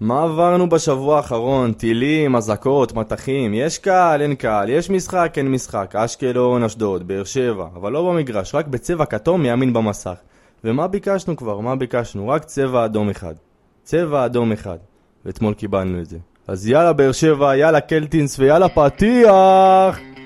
מה עברנו בשבוע האחרון? טילים, אזעקות, מטחים, יש קהל, אין קהל, יש משחק, אין משחק, אשקלון, אשדוד, באר שבע, אבל לא במגרש, רק בצבע כתום מימין במסך. ומה ביקשנו כבר? מה ביקשנו? רק צבע אדום אחד. צבע אדום אחד. ואתמול קיבלנו את זה. אז יאללה באר שבע, יאללה קלטינס ויאללה פתיח!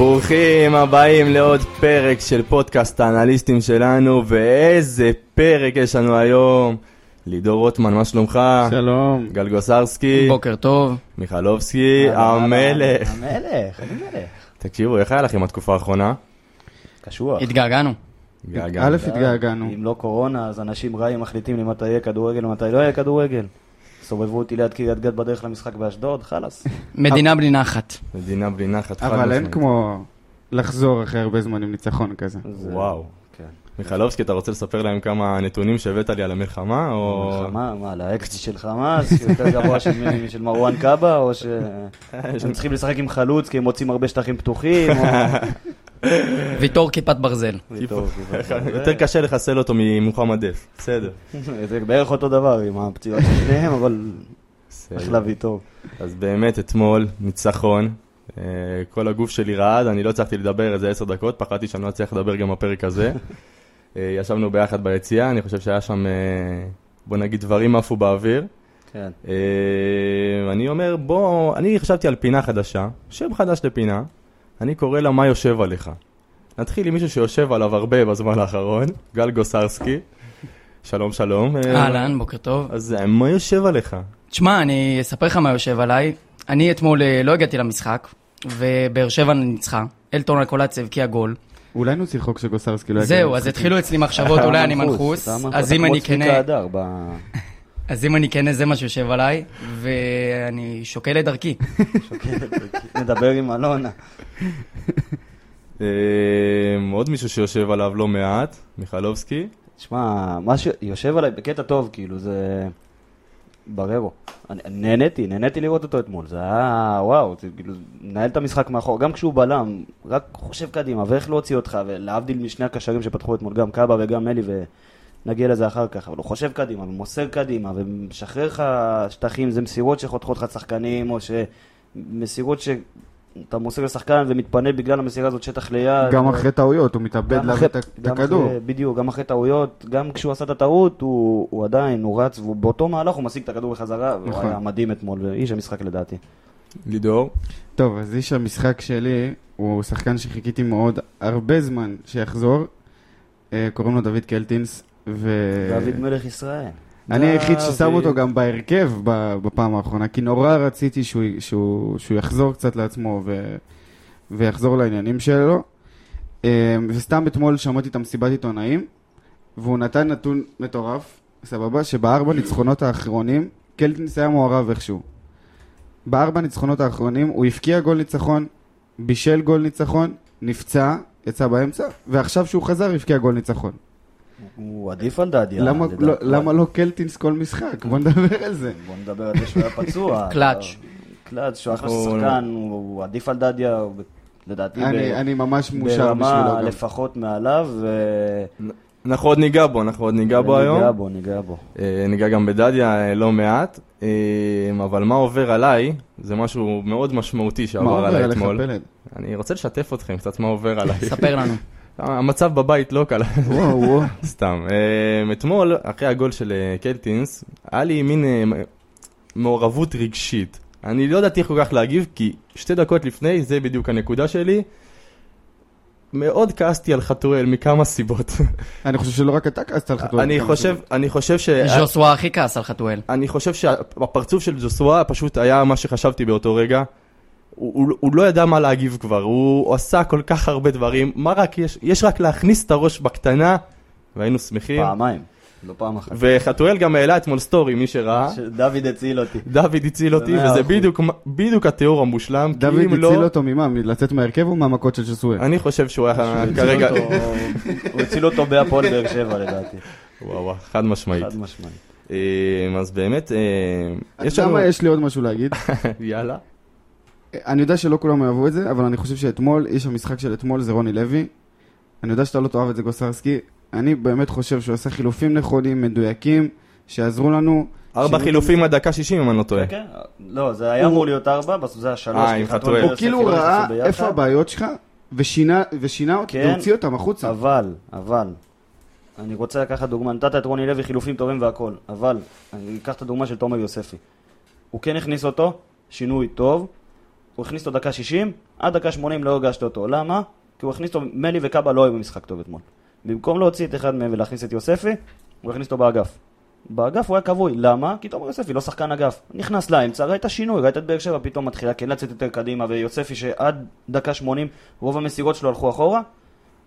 ברוכים הבאים לעוד פרק של פודקאסט האנליסטים שלנו, ואיזה פרק יש לנו היום. לידור רוטמן, מה שלומך? שלום. גל גוסרסקי, בוקר טוב. מיכלובסקי, המלך. המלך, אני מלך. תקשיבו, איך היה לכם התקופה האחרונה? קשוח. התגעגענו. געגע. א', התגעגענו. אם לא קורונה, אז אנשים רעים מחליטים לי מתי יהיה כדורגל ומתי לא יהיה כדורגל. סובבו אותי ליד קריית גת בדרך למשחק באשדוד, חלאס. מדינה בלי נחת. מדינה בלי נחת. חד אבל אין משמעית. כמו לחזור אחרי הרבה זמן עם ניצחון כזה. זה- וואו. מיכלובסקי, אתה רוצה לספר להם כמה נתונים שהבאת לי על המלחמה, או... מלחמה, מה, לאקסטי של חמאס, יותר גבוה של של מרואן קאבה, או שהם צריכים לשחק עם חלוץ כי הם מוצאים הרבה שטחים פתוחים, או... ויתור כיפת ברזל. יותר קשה לחסל אותו ממוחמד דף. בסדר. זה בערך אותו דבר עם הפציעות של שניהם, אבל. אחלה ויטור. אז באמת אתמול, ניצחון. אה, כל הגוף שלי רעד, אני לא הצלחתי לדבר איזה עשר דקות, פחדתי שאני לא אצליח לדבר גם בפרק הזה. אה, ישבנו ביחד ביציאה, אני חושב שהיה שם, אה, בוא נגיד, דברים עפו באוויר. כן. אה, אני אומר, בוא, אני חשבתי על פינה חדשה, שם חדש לפינה, אני קורא לה מה יושב עליך. נתחיל עם מישהו שיושב עליו הרבה בזמן האחרון, גל גוסרסקי. שלום, שלום. אה, אהלן, בוקר טוב. אז מה יושב עליך? תשמע, אני אספר לך מה יושב עליי. אני אתמול לא הגעתי למשחק, ובאר שבע ניצחה. אלטון אלקולציה הבקיע גול. אולי נוציא חוק שגוסרסקי לא יגיע זהו, אז. התחילו אצלי מחשבות, אולי אני מנחוס. אז אם אני כנה, ב- אז אם אני כנה, זה מה שיושב עליי, ואני שוקל את דרכי. נדבר עם אלונה. אה, עוד מישהו שיושב עליו לא מעט, מיכלובסקי. שמע, מה שיושב עליי בקטע טוב, כאילו, זה... בררו. נהניתי, נהניתי לראות אותו אתמול. זה היה, וואו, זה כאילו, מנהל את המשחק מאחור, גם כשהוא בלם, רק חושב קדימה, ואיך להוציא אותך, ולהבדיל משני הקשרים שפתחו אתמול, גם קאבה וגם אלי, ונגיע לזה אחר כך, אבל הוא חושב קדימה, ומוסר קדימה, ומשחרר לך שטחים, זה מסירות שחותכות לך שחקנים, או שמסירות שאתה מוסר לשחקן ומתפנה בגלל המסירה הזאת שטח ליד. גם ו- אחרי טעויות, הוא מתאבד גם להביא את הכדור. בדיוק, גם אחרי טעויות, גם כשהוא עשה את הטעות, הוא, הוא עדיין, הוא רץ, ובאותו מהלך הוא משיג את הכדור בחזרה, והוא נכון. היה מדהים אתמול, ואיש המשחק לדעתי. לידור. טוב, אז איש המשחק שלי הוא שחקן שחיכיתי מאוד הרבה זמן שיחזור. אה, קוראים לו דוד קלטינס. ו- דוד מלך ישראל. אני היחיד ששם. אותו גם בהרכב בפעם האחרונה, כי נורא רציתי שהוא, שהוא, שהוא יחזור קצת לעצמו ו, ויחזור לעניינים שלו. אה, וסתם אתמול שמעתי את המסיבת עיתונאים, והוא נתן נתון מטורף, סבבה, שבארבע ניצחונות האחרונים, קלטינס היה מעורב איכשהו. בארבע ניצחונות האחרונים הוא הבקיע גול ניצחון, בישל גול ניצחון, נפצע, יצא באמצע, ועכשיו שהוא חזר הבקיע גול ניצחון. הוא עדיף על דדיה. למה. לא, למה לא קלטינס כל משחק? בוא נדבר על זה. בוא נדבר על זה שהוא היה פצוע. קלאץ'. קלאץ', שהוא אחלה שחקן, הוא עדיף על דדיה, לדעתי אני, ממש מאושר בשבילו ברמה. לפחות מעליו. אנחנו עוד ניגע בו, אנחנו עוד ניגע בו היום. ניגע בו, ניגע בו. אה, ניגע גם בדדיה אה, לא מעט. אה, אבל מה עובר עליי, זה משהו מאוד משמעותי מה שעבר עובר עליי עליך אתמול. פלד? אני רוצה לשתף אתכם קצת מה עובר עליי. ספר לנו. המצב בבית לא קל. וואו וואו. סתם. אה, אתמול, אחרי הגול של אה, קלטינס, היה לי מין אה, מעורבות רגשית. אני לא ידעתי כל כך להגיב, כי שתי דקות לפני, זה בדיוק הנקודה שלי. מאוד כעסתי על חתואל מכמה סיבות. אני חושב שלא רק אתה כעסת על חתואל. אני חושב. אני חושב ש... ז'וסווה הכי כעס על חתואל. אני חושב שהפרצוף של ג'וסווה פשוט היה מה שחשבתי באותו רגע. הוא, הוא, הוא לא ידע מה להגיב כבר, הוא, הוא עשה כל כך הרבה דברים, מה רק יש? יש רק להכניס את הראש בקטנה והיינו שמחים. פעמיים, לא פעם אחת. וחתואל גם העלה אתמול סטורי, מי שראה. דוד הציל אותי. דוד הציל אותי, וזה אחוז. בדיוק, בדיוק התיאור המושלם. דוד אם לא- הציל אותו ממה? מלצאת מהרכב או מהמכות של שסואל? אני חושב שהוא היה כרגע... הציל אותו- הוא הציל אותו בהפועל באר שבע לדעתי. וואו, וואו, חד משמעית. חד משמעית. אה, אז באמת, אה, אתה יש יודע לנו... מה, יש לי עוד משהו להגיד. יאללה. אני יודע שלא כולם אוהבו את זה, אבל אני חושב שאתמול, איש המשחק של אתמול זה רוני לוי. אני יודע שאתה לא תאהב את זה, גוסרסקי. אני באמת חושב שהוא עשה חילופים נכונים, מדויקים, שיעזרו לנו. ארבע חילופים עד דקה 60 אם אני לא טועה. כן, לא, זה היה אמור להיות ארבע, בסוף זה היה שלוש. אה. הוא כאילו ראה. איפה הבעיות שלך, ושינה ושינה אותם, כן. והוציא אותם החוצה. אבל, אבל, אני רוצה לקחת דוגמה, נתת את רוני לוי חילופים טובים והכל, אבל, אני אקח את הדוגמה של תומר יוספי. הוא כן הכניס אותו, שינוי טוב, הוא הכניס אותו דקה 60, עד דקה 80 לא הרגשת אותו. למה? כי הוא הכניס אותו, מלי וקאבה לא היו במשחק טוב אתמול. במקום להוציא את אחד מהם ולהכניס את יוספי, הוא הכניס אותו באגף. באגף הוא היה כבוי, למה? כי תומר יוספי לא שחקן אגף. נכנס לאמצע, ראית שינוי, ראית את באר שבע פתאום מתחילה כן לצאת יותר קדימה, ויוספי שעד דקה 80 רוב המסירות שלו הלכו אחורה,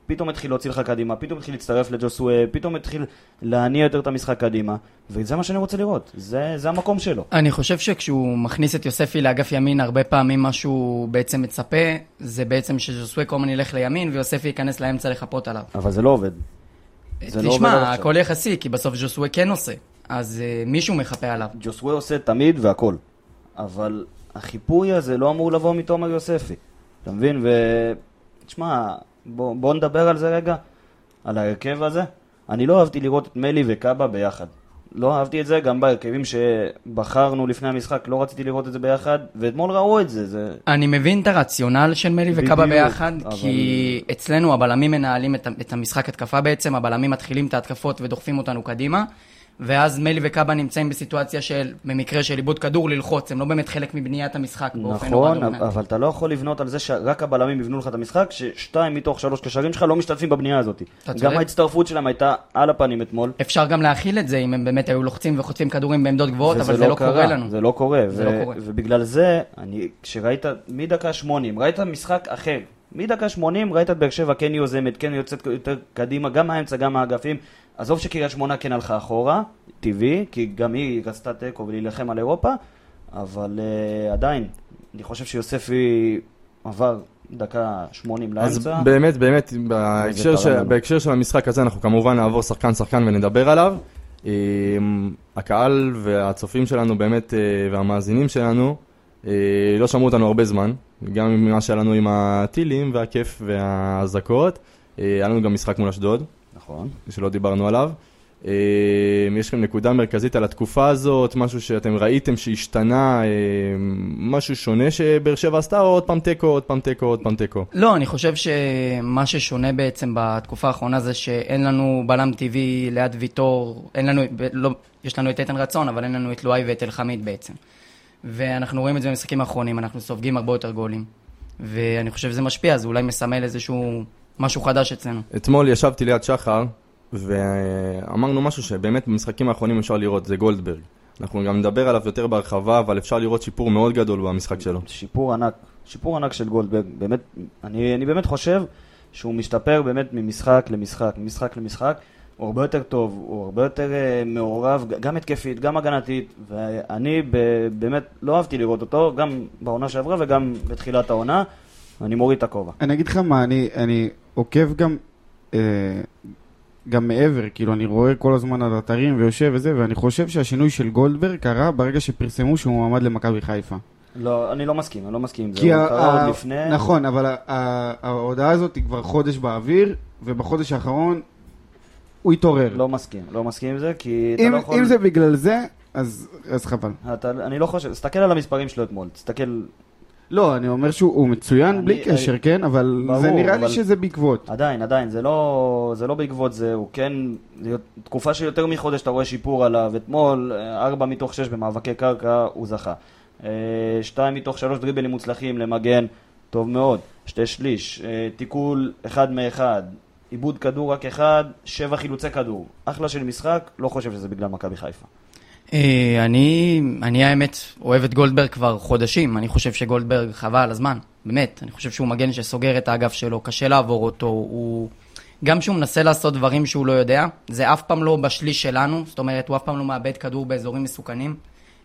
פתאום התחיל להוציא לך קדימה, פתאום התחיל להצטרף לג'וסווה, פתאום התחיל להניע יותר את המשחק קדימה, וזה מה שאני רוצה לראות, זה, זה המקום שלו. אני חושב שכשהוא מכניס את יוספי לאגף ימין, הרבה פעמים מה שהוא בעצם מצפה, זה בעצם שז'וסווה כל הזמן ילך לימין, ויוספי ייכנס לאמצע לחפות עליו. אבל זה לא עובד. זה לא עובד תשמע, עכשיו. הכל יחסי, כי בסוף ז'וסווה כן עושה. אז uh, מישהו מחפה עליו. ג'וסווה עושה תמיד והכל, אבל החיפוי הזה לא אמור לבוא מתומר יוספי, אתה מבין? ו... תשמע, בוא, בוא נדבר על זה רגע, על ההרכב הזה. אני לא אהבתי לראות את מלי וקאבה ביחד. לא אהבתי את זה, גם בהרכבים שבחרנו לפני המשחק, לא רציתי לראות את זה ביחד, ואתמול ראו את זה, זה... אני מבין את הרציונל של מלי וקאבה ביחד, אבל- כי אצלנו הבלמים מנהלים את, את המשחק התקפה בעצם, הבלמים מתחילים את ההתקפות ודוחפים אותנו קדימה, ואז מלי וקאבה נמצאים בסיטואציה של, במקרה של איבוד כדור, ללחוץ, הם לא באמת חלק מבניית המשחק באופן נורא נכון, דומיננטי. אבל אתה לא יכול לבנות על זה שרק הבלמים יבנו לך את המשחק, ששתיים מתוך שלוש קשרים שלך לא משתתפים בבנייה הזאת. גם. ההצטרפות שלהם הייתה על הפנים אתמול. אפשר גם להכיל את זה אם הם באמת היו לוחצים וחוטפים כדורים בעמדות גבוהות, אבל זה לא קורה לנו. זה לא קורה. זה ו- לא קורה. ובגלל זה, אני, כשראית, מדקה 80, ראית משחק אחר. מדקה 80 ראית את באר שבע כן יוזמת, כן יוצאת יותר קדימה, גם מהאמצע, גם מהאגפים. עזוב שקריית שמונה כן הלכה אחורה, טבעי, כי גם היא רצתה תיקו ולהילחם על אירופה, אבל uh, עדיין, אני חושב שיוספי עבר דקה 80 אז לאמצע. באמת, באמת, בהקשר לנו. בהקשר של המשחק הזה, אנחנו כמובן נעבור שחקן-שחקן ונדבר עליו. אמ, הקהל והצופים שלנו באמת, אה, והמאזינים שלנו, אה, לא שמעו אותנו הרבה זמן, גם ממה שהיה לנו עם הטילים והכיף והאזעקות. היה לנו גם משחק מול אשדוד, נכון. שלא דיברנו עליו. אה, יש לכם נקודה מרכזית על התקופה הזאת, משהו שאתם ראיתם שהשתנה, אה, משהו שונה שבאר שבע עשתה, או עוד פעם תיקו, עוד פעם תיקו, עוד פעם תיקו? לא, אני חושב שמה ששונה בעצם בתקופה האחרונה זה שאין לנו בלם טבעי ליד ויטור, אין לנו, לא, יש לנו את איתן רצון, אבל אין לנו את לואי ואת אלחמיד בעצם. ואנחנו רואים את זה במשחקים האחרונים, אנחנו סופגים הרבה יותר גולים. ואני חושב שזה משפיע, זה אולי מסמל איזשהו משהו חדש אצלנו. אתמול ישבתי ליד שחר, ואמרנו משהו שבאמת במשחקים האחרונים אפשר לראות, זה גולדברג. אנחנו גם נדבר עליו יותר בהרחבה, אבל אפשר לראות שיפור מאוד גדול במשחק שלו. שיפור ענק, שיפור ענק של גולדברג, באמת, אני, אני באמת חושב שהוא משתפר באמת ממשחק למשחק, ממשחק למשחק, הוא הרבה יותר טוב, הוא הרבה יותר uh, מעורב, גם התקפית, גם הגנתית, ואני ב, באמת לא אהבתי לראות אותו, גם בעונה שעברה וגם בתחילת העונה, אני מוריד את הכובע. אני אגיד לך מה, אני, אני עוקב גם, אה, גם מעבר, כאילו אני רואה כל הזמן על אתרים ויושב וזה, ואני חושב שהשינוי של גולדברג קרה ברגע שפרסמו שהוא מועמד למכבי חיפה. לא, אני לא מסכים, אני לא מסכים עם זה, כי הוא קרה עוד לפני, נכון, אבל ההודעה הזאת היא כבר חודש באוויר, ובחודש האחרון הוא התעורר. לא מסכים, לא מסכים עם זה, כי אתה אם, לא יכול... אם זה בגלל זה, אז, אז חבל. אתה, אני לא חושב, תסתכל על המספרים שלו אתמול, תסתכל, לא, אני אומר שהוא הוא מצוין אני- בלי קשר, כן? אבל ברור, זה נראה לי אבל- שזה בעקבות. עדיין, עדיין, זה לא, זה לא בעקבות זה, הוא כן, זה תקופה של יותר מחודש אתה רואה שיפור עליו, אתמול, אה, ארבע מתוך שש במאבקי קרקע, הוא זכה. אה, שתיים מתוך שלוש דריבלים מוצלחים למגן, טוב מאוד. שתי שליש, אה, תיקול אחד מאחד, עיבוד כדור רק אחד, שבע חילוצי כדור. אחלה של משחק, לא חושב שזה בגלל מכבי חיפה. אה, אני, אני האמת אוהב את גולדברג כבר חודשים, אני חושב שגולדברג חבל על הזמן, באמת. אני חושב שהוא מגן שסוגר את האגף שלו, קשה לעבור אותו, הוא גם כשהוא מנסה לעשות דברים שהוא לא יודע, זה אף פעם לא בשליש שלנו, זאת אומרת, הוא אף פעם לא מאבד כדור באזורים מסוכנים,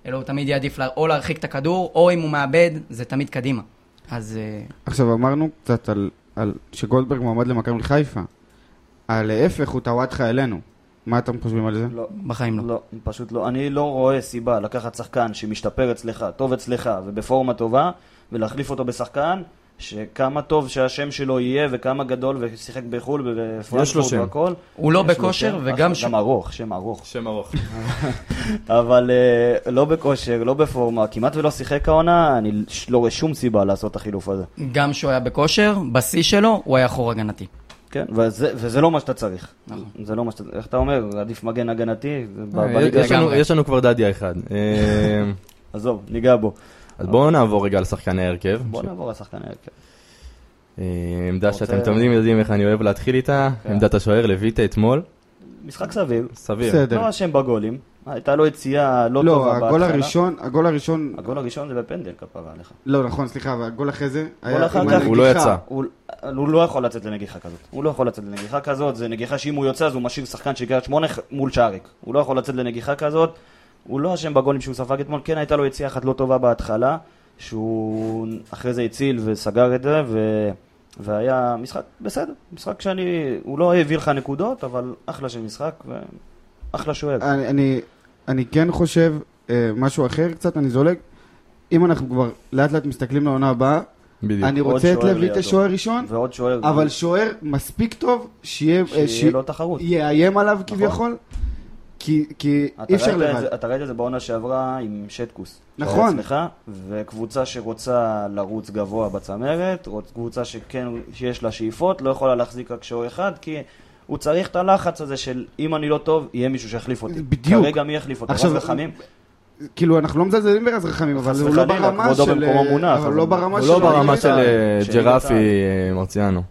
אלא הוא תמיד יעדיף לה- או להרחיק את הכדור, או אם הוא מאבד, זה תמיד קדימה. אז אה, עכשיו אמרנו קצת על, על שגולדברג מועמד למכבי חיפה. להפך, הוא טוואטחה אלינו. מה אתם חושבים על זה? לא. בחיים לא. לא, פשוט לא. אני לא רואה סיבה לקחת שחקן שמשתפר אצלך, טוב אצלך ובפורמה טובה, ולהחליף אותו בשחקן שכמה טוב שהשם שלו יהיה וכמה גדול ושיחק בחו"ל יש לו ובפרנקפורט שם. והכל. הוא לא בכושר, שם, וגם אחלה, ש- גם ארוך, שם ארוך. שם ארוך. אבל אה, לא בכושר, לא בפורמה, כמעט ולא שיחק העונה, אני לא רואה שום סיבה לעשות את החילוף הזה. גם כשהוא היה בכושר, בשיא שלו, הוא היה חור הגנתי. כן, וזה, וזה לא מה שאתה צריך. נכון. זה לא מה שאתה... איך אתה אומר? עדיף מגן הגנתי? אה, יש לנו-. יש לנו כבר דדיה אחד. אה, עזוב, ניגע בו. אז בואו נעבור רגע לשחקני ההרכב. בוא נעבור לשחקן ההרכב. אה, עמדה שאתם תמיד יודעים איך אני אוהב להתחיל איתה, כן. עמדת השוער, לויטה אתמול, משחק סביר. סביר. בסדר. לא אשם בגולים. הייתה לו יציאה לא לא, טובה בהתחלה. הגול הראשון, הגול הראשון, הגול הראשון זה בפנדל כפרה עליך. לא נכון, סליחה, והגול אחרי זה, גול אחר כך- הוא לא. יצא. הוא, הוא לא יכול לצאת לנגיחה כזאת. הוא לא יכול לצאת לנגיחה כזאת, זה נגיחה שאם הוא יוצא אז הוא משאיר שחקן של קריית שמונה מול שער ריק. הוא לא יכול לצאת לנגיחה כזאת. הוא לא אשם בגולים שהוא ספג אתמול, כן הייתה לו יציאה אחת לא טובה בהתחלה, שהוא אחרי זה הציל וסגר את זה, ו... והיה משחק בסדר, משחק שאני, הוא לא הביא לך נקודות, אבל אחלה של משחק, ואחלה שוער. אני, אני, אני כן חושב אה, משהו אחר קצת, אני זולג. אם אנחנו כבר לאט לאט מסתכלים לעונה הבאה, בדיוק. אני רוצה את לויטה. שוער ראשון, ועוד שוער, אבל שוער מספיק טוב, שיהיה, אה, שיהיה לו תחרות. יאיים עליו כביכול, כי, כי אתה אי אפשר לבד. זה- אתה ראית את זה בעונה שעברה עם שטקוס. נכון. אצלך, וקבוצה שרוצה לרוץ גבוה בצמרת, קבוצה שכן, שיש לה שאיפות, לא יכולה להחזיק רק שוער אחד, כי הוא צריך את הלחץ הזה של אם אני לא טוב, יהיה מישהו שיחליף אותי. בדיוק. כרגע מי יחליף אותו? עכשיו, רז רחמים? כאילו, אנחנו לא מזלזלים ברז רחמים, אבל הוא לא ברמה של... אה, מונח, אבל לא ברמה הוא של... לא ברמה של אה, ג'רפי אה, מרציאנו.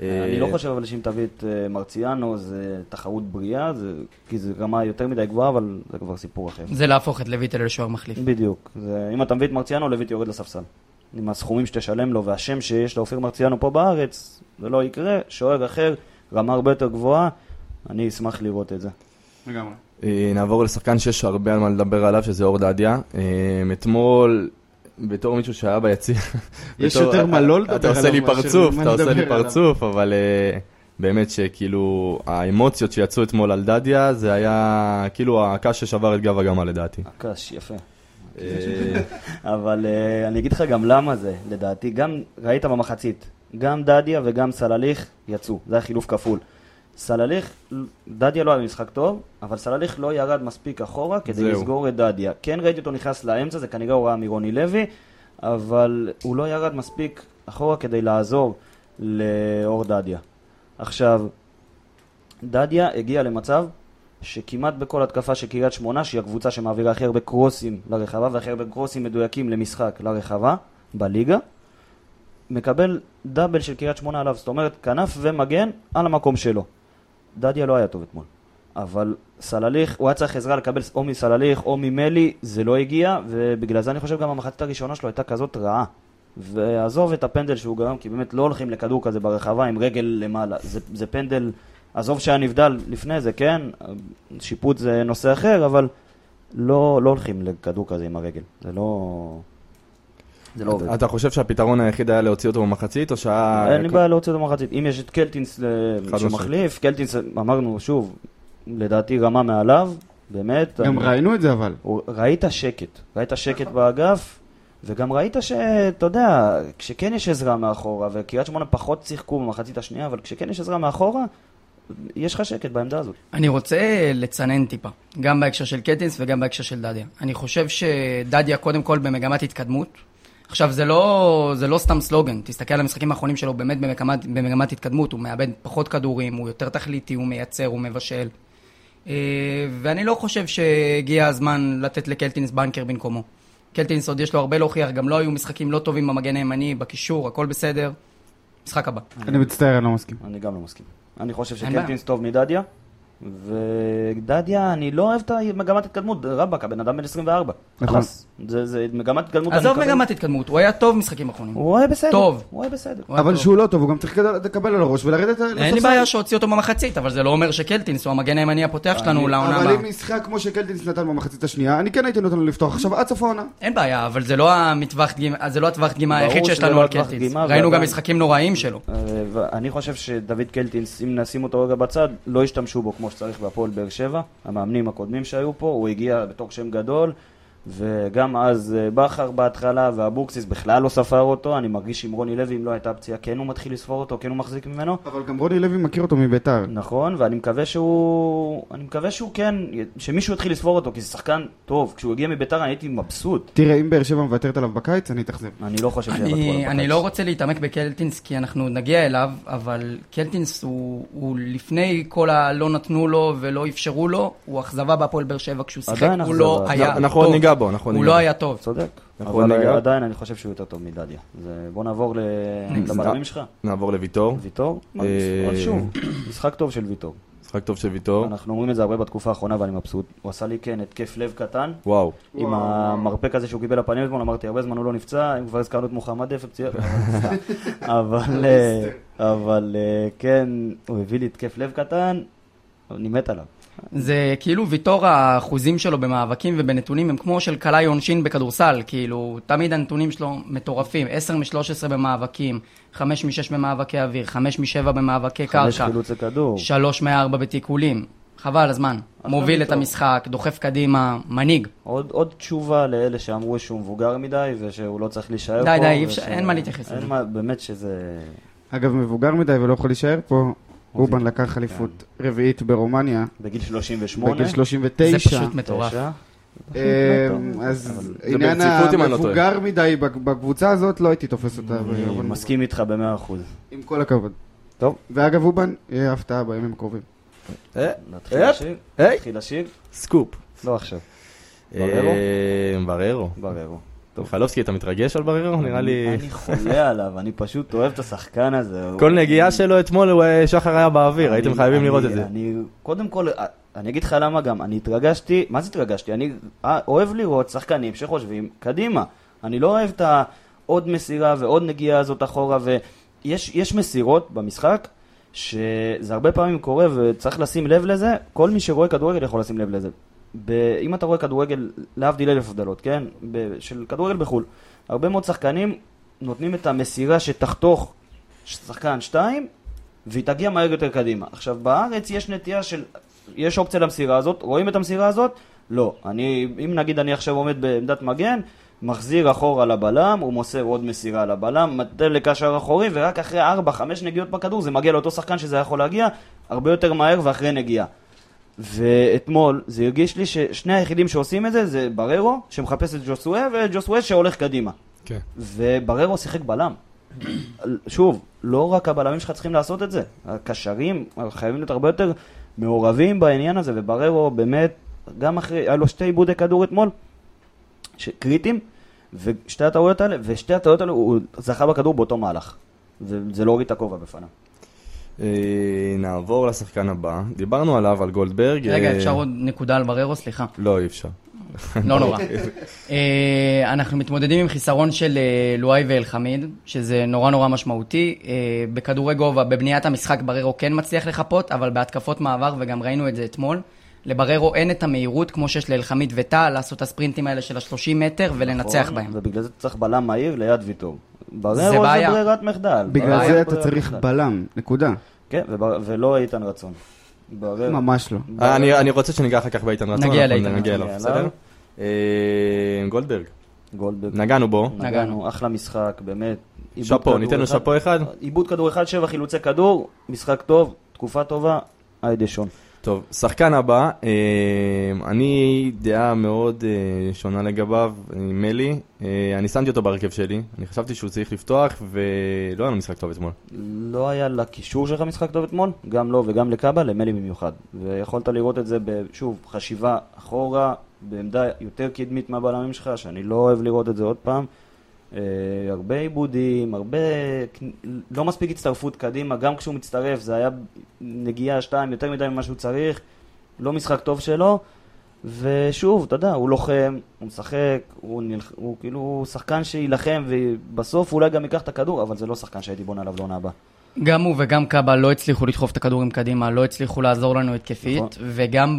אני לא חושב אבל שאם תביא את מרציאנו זה תחרות בריאה, זה- כי זו רמה יותר מדי גבוהה, אבל זה כבר סיפור אחר. זה להפוך את לויטה לשוער מחליף. בדיוק. זה, אם אתה מביא את מרציאנו, לויט יורד לספסל. עם הסכומים שתשלם לו והשם שיש לאופיר מרציאנו פה בארץ, זה לא יקרה. שוער אחר, רמה הרבה יותר גבוהה, אני אשמח לראות את זה. לגמרי. אה, נעבור לשחקן שיש הרבה על מה לדבר עליו, שזה אור דדיה. אה, אתמול, בתור מישהו שהיה ביציע... יש יותר מה לא לדבר אתה עושה לי עליו פרצוף, אתה עושה לי עליו. פרצוף, אבל אה, באמת שכאילו, האמוציות שיצאו אתמול על דדיה, זה היה כאילו הקש ששבר את גב הגמל לדעתי. הקש, יפה. אבל אני אגיד לך גם למה זה, לדעתי. גם, ראית במחצית, גם דדיה וגם סלליך יצאו, זה היה חילוף כפול. סלליך, דדיה לא היה במשחק טוב, אבל סלליך לא ירד מספיק אחורה כדי זהו. לסגור את דדיה. כן ראיתי אותו נכנס לאמצע, זה כנראה הוראה מרוני לוי, אבל הוא לא ירד מספיק אחורה כדי לעזור לאור דדיה. עכשיו, דדיה הגיע למצב שכמעט בכל התקפה של קריית שמונה, שהיא הקבוצה שמעבירה הכי הרבה קרוסים לרחבה והכי הרבה קרוסים מדויקים למשחק לרחבה בליגה, מקבל דאבל של קריית שמונה עליו, זאת אומרת כנף ומגן על המקום שלו. דדיה לא היה טוב אתמול, אבל סלליך, הוא היה צריך עזרה לקבל או מסלליך או ממלי, זה לא הגיע, ובגלל זה אני חושב גם המחצית הראשונה שלו הייתה כזאת רעה. ועזוב את הפנדל שהוא גרם, כי באמת לא הולכים לכדור כזה ברחבה עם רגל למעלה. זה, זה פנדל, עזוב שהיה נבדל לפני זה, כן? שיפוט זה נושא אחר, אבל לא, לא הולכים לכדור כזה עם הרגל. זה לא... זה לא עובד. אתה חושב שהפתרון היחיד היה להוציא אותו במחצית, או שהיה... אין לי בעיה להוציא אותו במחצית. אם יש את קלטינס. שמחליף, קלטינס, אמרנו שוב, לדעתי רמה מעליו, באמת. גם אני- ראינו את זה אבל. ראית שקט, ראית שקט באגף, וגם ראית שאתה יודע, כשכן יש עזרה מאחורה, וקריית שמונה פחות שיחקו במחצית השנייה, אבל כשכן יש עזרה מאחורה, יש לך שקט בעמדה הזאת. אני רוצה לצנן טיפה, גם בהקשר של קטינס וגם בהקשר של דדיה. אני חושב שדדיה קודם כל במגמת התקדמות. עכשיו, זה לא, זה לא סתם סלוגן, תסתכל על המשחקים האחרונים שלו, באמת במגמת, במגמת התקדמות, הוא מאבד פחות כדורים, הוא יותר תכליתי, הוא מייצר, הוא מבשל. אה, ואני לא חושב שהגיע הזמן לתת לקלטינס בנקר במקומו. קלטינס עוד יש לו הרבה להוכיח, גם לא היו משחקים לא טובים במגן הימני, בקישור, הכל בסדר. משחק הבא. אני מצטער, אני לא מסכים. אני גם לא מסכים. אני חושב. שקלטינס טוב מדדיה, מדדיה, אני לא אוהב את המגמת התקדמות, רבאק, הבן אדם בן 24. נכון. זה זה מגמת התקדמות. אני עזוב מקבל. מגמת התקדמות, הוא היה טוב משחקים אחרונים. הוא היה בסדר. טוב. הוא היה בסדר. הוא היה אבל טוב. שהוא לא טוב, הוא גם צריך לקבל- על הראש ולרדת אין לי לספסל. בעיה שהוציא אותו במחצית, אבל זה לא אומר שקלטינס הוא המגן הימני הפותח שלנו לעונה אבל הבאה. אם משחק כמו שקלטינס נתן במחצית השנייה, אני כן הייתי נותן לו לפתוח עכשיו עד סוף העונה. אין בעיה, אבל זה לא דגימה, לא הטווח דגימה ברור היחיד שיש לנו לא על קלטינס. דגימה, ראינו גם משחקים נוראים שלו. אה, ואני חושב שדוד קלטינס, אם נשים אותו רגע בצד, לא השתמשו בו כמו שצריך בהפועל באר שבע. המאמנים הקודמים שהיו פה, הוא הגיע בתור שם גדול, וגם אז אה, בכר בהתחלה, ואבוקסיס בכלל לא ספר אותו. אני מרגיש שעם רוני לוי, אם לא הייתה פציעה, כן הוא מתחיל לספור אותו, כן הוא מחזיק ממנו. אבל גם רוני לוי מכיר אותו מביתר. נכון, ואני מקווה שהוא... אני מקווה שהוא כן... שמישהו יתחיל לספור אותו, כי זה שחקן טוב. כשהוא הגיע מביתר אני הייתי מבסוט. תראה, אם באר שבע מוותרת עליו בקיץ, אני אתאכזב. אני לא חושב שיוותרו עליו אני, אני בקיץ. לא רוצה להתעמק בקלטינס כי אנחנו נגיע אליו, אבל קלטינס הוא, הוא לפני כל הלא נתנו לו ולא אפשרו לו, הוא אכזבה בהפועל באר שבע כשהוא שיחק, הוא לא. היה טוב. ניגע בו, אנחנו עוד הוא לא. היה טוב. צודק. נכון, אבל. עדיין אני חושב שהוא יותר טוב מדדיה. זה- בוא נעבור ל- לבלמים שלך. נעבור לוויטור. ויטור? אה, שוב, משחק טוב של ויטור. משחק טוב של ויטור. אנחנו אומרים את זה הרבה בתקופה האחרונה ואני מבסוט. הוא עשה לי כן התקף לב קטן. וואו. עם המרפק הזה שהוא קיבל לפנים אתמול, אמרתי, הרבה זמן הוא לא נפצע, אם כבר הזכרנו את מוחמד דף, אבל, אה, אבל אה, כן, הוא הביא לי התקף לב קטן, אני מת עליו. זה כאילו ויטור האחוזים שלו במאבקים ובנתונים הם כמו של קלעי עונשין בכדורסל, כאילו תמיד הנתונים שלו מטורפים, 10 מ-13 במאבקים, 5 מ-6 במאבקי אוויר, 5 מ-7 במאבקי קרקע, חילוצי כדור. 3 מ-4 בתיקולים, חבל הזמן, מוביל את. המשחק, דוחף קדימה, מנהיג. עוד, עוד תשובה לאלה שאמרו שהוא מבוגר מדי ושהוא לא צריך להישאר די, פה. די, אי וש- אין מה להתייחס לזה. באמת שזה... אגב, מבוגר מדי ולא יכול להישאר פה, אובן לקח אליפות רביעית ברומניה, בגיל 38. בגיל 39. זה פשוט מטורף. אמ, אז עניין לא. המבוגר מדי בק- בקבוצה הזאת, לא הייתי תופס אותה. אני מסכים איתך במאה אחוז. עם כל הכבוד. טוב, ואגב, אובן, יהיה הפתעה בימים הקרובים. אה, נתחיל אה, לשיר? נתחיל לשיר? סקופ. לא עכשיו. אה, בררו. בררו. מיכלובסקי, אתה מתרגש על בררו? נראה לי... אני חולה עליו, אני פשוט אוהב את השחקן הזה. כל נגיעה שלו אתמול, אה, שחר היה באוויר, הייתם חייבים לראות את זה. אני, קודם כל, אה, אני אגיד לך למה גם, אני התרגשתי, מה זה התרגשתי? אני אה, אוהב לראות שחקנים שחושבים קדימה. אני לא אוהב את העוד מסירה ועוד נגיעה הזאת אחורה, ויש יש מסירות במשחק, שזה הרבה פעמים קורה וצריך לשים לב לזה, כל מי שרואה כדורגל יכול לשים לב לזה. ב- אם אתה רואה כדורגל, להבדיל אלף הבדלות, כן? ב- של כדורגל בחו"ל, הרבה מאוד שחקנים נותנים את המסירה שתחתוך שחקן שתיים, והיא תגיע מהר יותר קדימה. עכשיו, בארץ יש נטייה של, יש אופציה למסירה הזאת, רואים את המסירה הזאת? לא. אני, אם נגיד אני עכשיו עומד בעמדת מגן, מחזיר אחורה לבלם, הוא מוסר עוד מסירה לבלם, מטה לקשר אחורי, ורק אחרי 4-5 נגיעות בכדור זה מגיע לאותו שחקן שזה יכול להגיע הרבה יותר מהר ואחרי נגיעה. ואתמול זה הרגיש לי ששני היחידים שעושים את זה זה בררו, שמחפש את ג'וסווה, וג'וסווה שהולך קדימה. כן. ובררו שיחק בלם. שוב, לא רק הבלמים שלך צריכים לעשות את זה, הקשרים חייבים להיות הרבה יותר מעורבים בעניין הזה, ובררו באמת, גם אחרי, היה לו שתי עיבודי כדור אתמול, ש- קריטיים, ושתי הטעויות האלה, ושתי הטעויות האלה הוא זכה בכדור באותו מהלך. וזה לא הוריד את הכובע בפניו. אה, נעבור לשחקן הבא. דיברנו עליו, על גולדברג. רגע, אה, אפשר עוד נקודה על בררו? סליחה. לא, אי אפשר. לא נורא. אה, אנחנו מתמודדים עם חיסרון של לואי ואלחמיד, שזה נורא נורא משמעותי. בכדורי גובה, בבניית המשחק בררו כן מצליח לחפות, אבל בהתקפות מעבר, וגם ראינו את זה אתמול, לבררו אין את המהירות כמו שיש לאלחמיד וטל, לעשות את הספרינטים האלה של ה-30 מטר ולנצח נכון? בהם. ובגלל זה צריך בלם מהיר ליד ויטור. בררו זה בעיה. ברירת מחדל. בגלל זה אתה צריך מחדל. בלם, נקודה. כן, ובר- ולא איתן רצון. ממש לא. אני אני רוצה שניגע אחר כך באיתן רצון. נגיע לאיתן נגיע רצון. אליו, נגיע בסדר? אליו. אה, גולדברג. גולדברג. נגענו בו. נגענו, אחלה משחק, באמת. שאפו, ניתן לו אחד- שאפו אחד? עיבוד כדור אחד, שבע חילוצי כדור, משחק טוב, תקופה טובה, היידה שון. טוב, שחקן הבא, אה, אני דעה מאוד אה, שונה לגביו, עם מלי. אה, אני שמתי אותו בהרכב שלי, אני חשבתי שהוא צריך לפתוח, ולא היה לו משחק טוב אתמול. לא היה לקישור שלך משחק טוב אתמול, גם לו וגם לקאבה, למלי במיוחד. ויכולת לראות את זה, שוב, חשיבה אחורה, בעמדה יותר קדמית מהבלמים שלך, שאני לא אוהב לראות את זה עוד פעם. אה, הרבה עיבודים, הרבה... לא מספיק הצטרפות קדימה, גם כשהוא מצטרף זה היה נגיעה שתיים יותר מדי ממה שהוא צריך. לא משחק טוב שלו, ושוב, אתה יודע, הוא לוחם, הוא משחק, הוא, נלח... הוא כאילו שחקן שיילחם, ובסוף אולי גם ייקח את הכדור, אבל זה לא שחקן שהייתי בונה עליו לעונה הבאה. גם הוא וגם קאבה לא הצליחו לדחוף את הכדורים קדימה, לא הצליחו לעזור לנו התקפית, נכון. וגם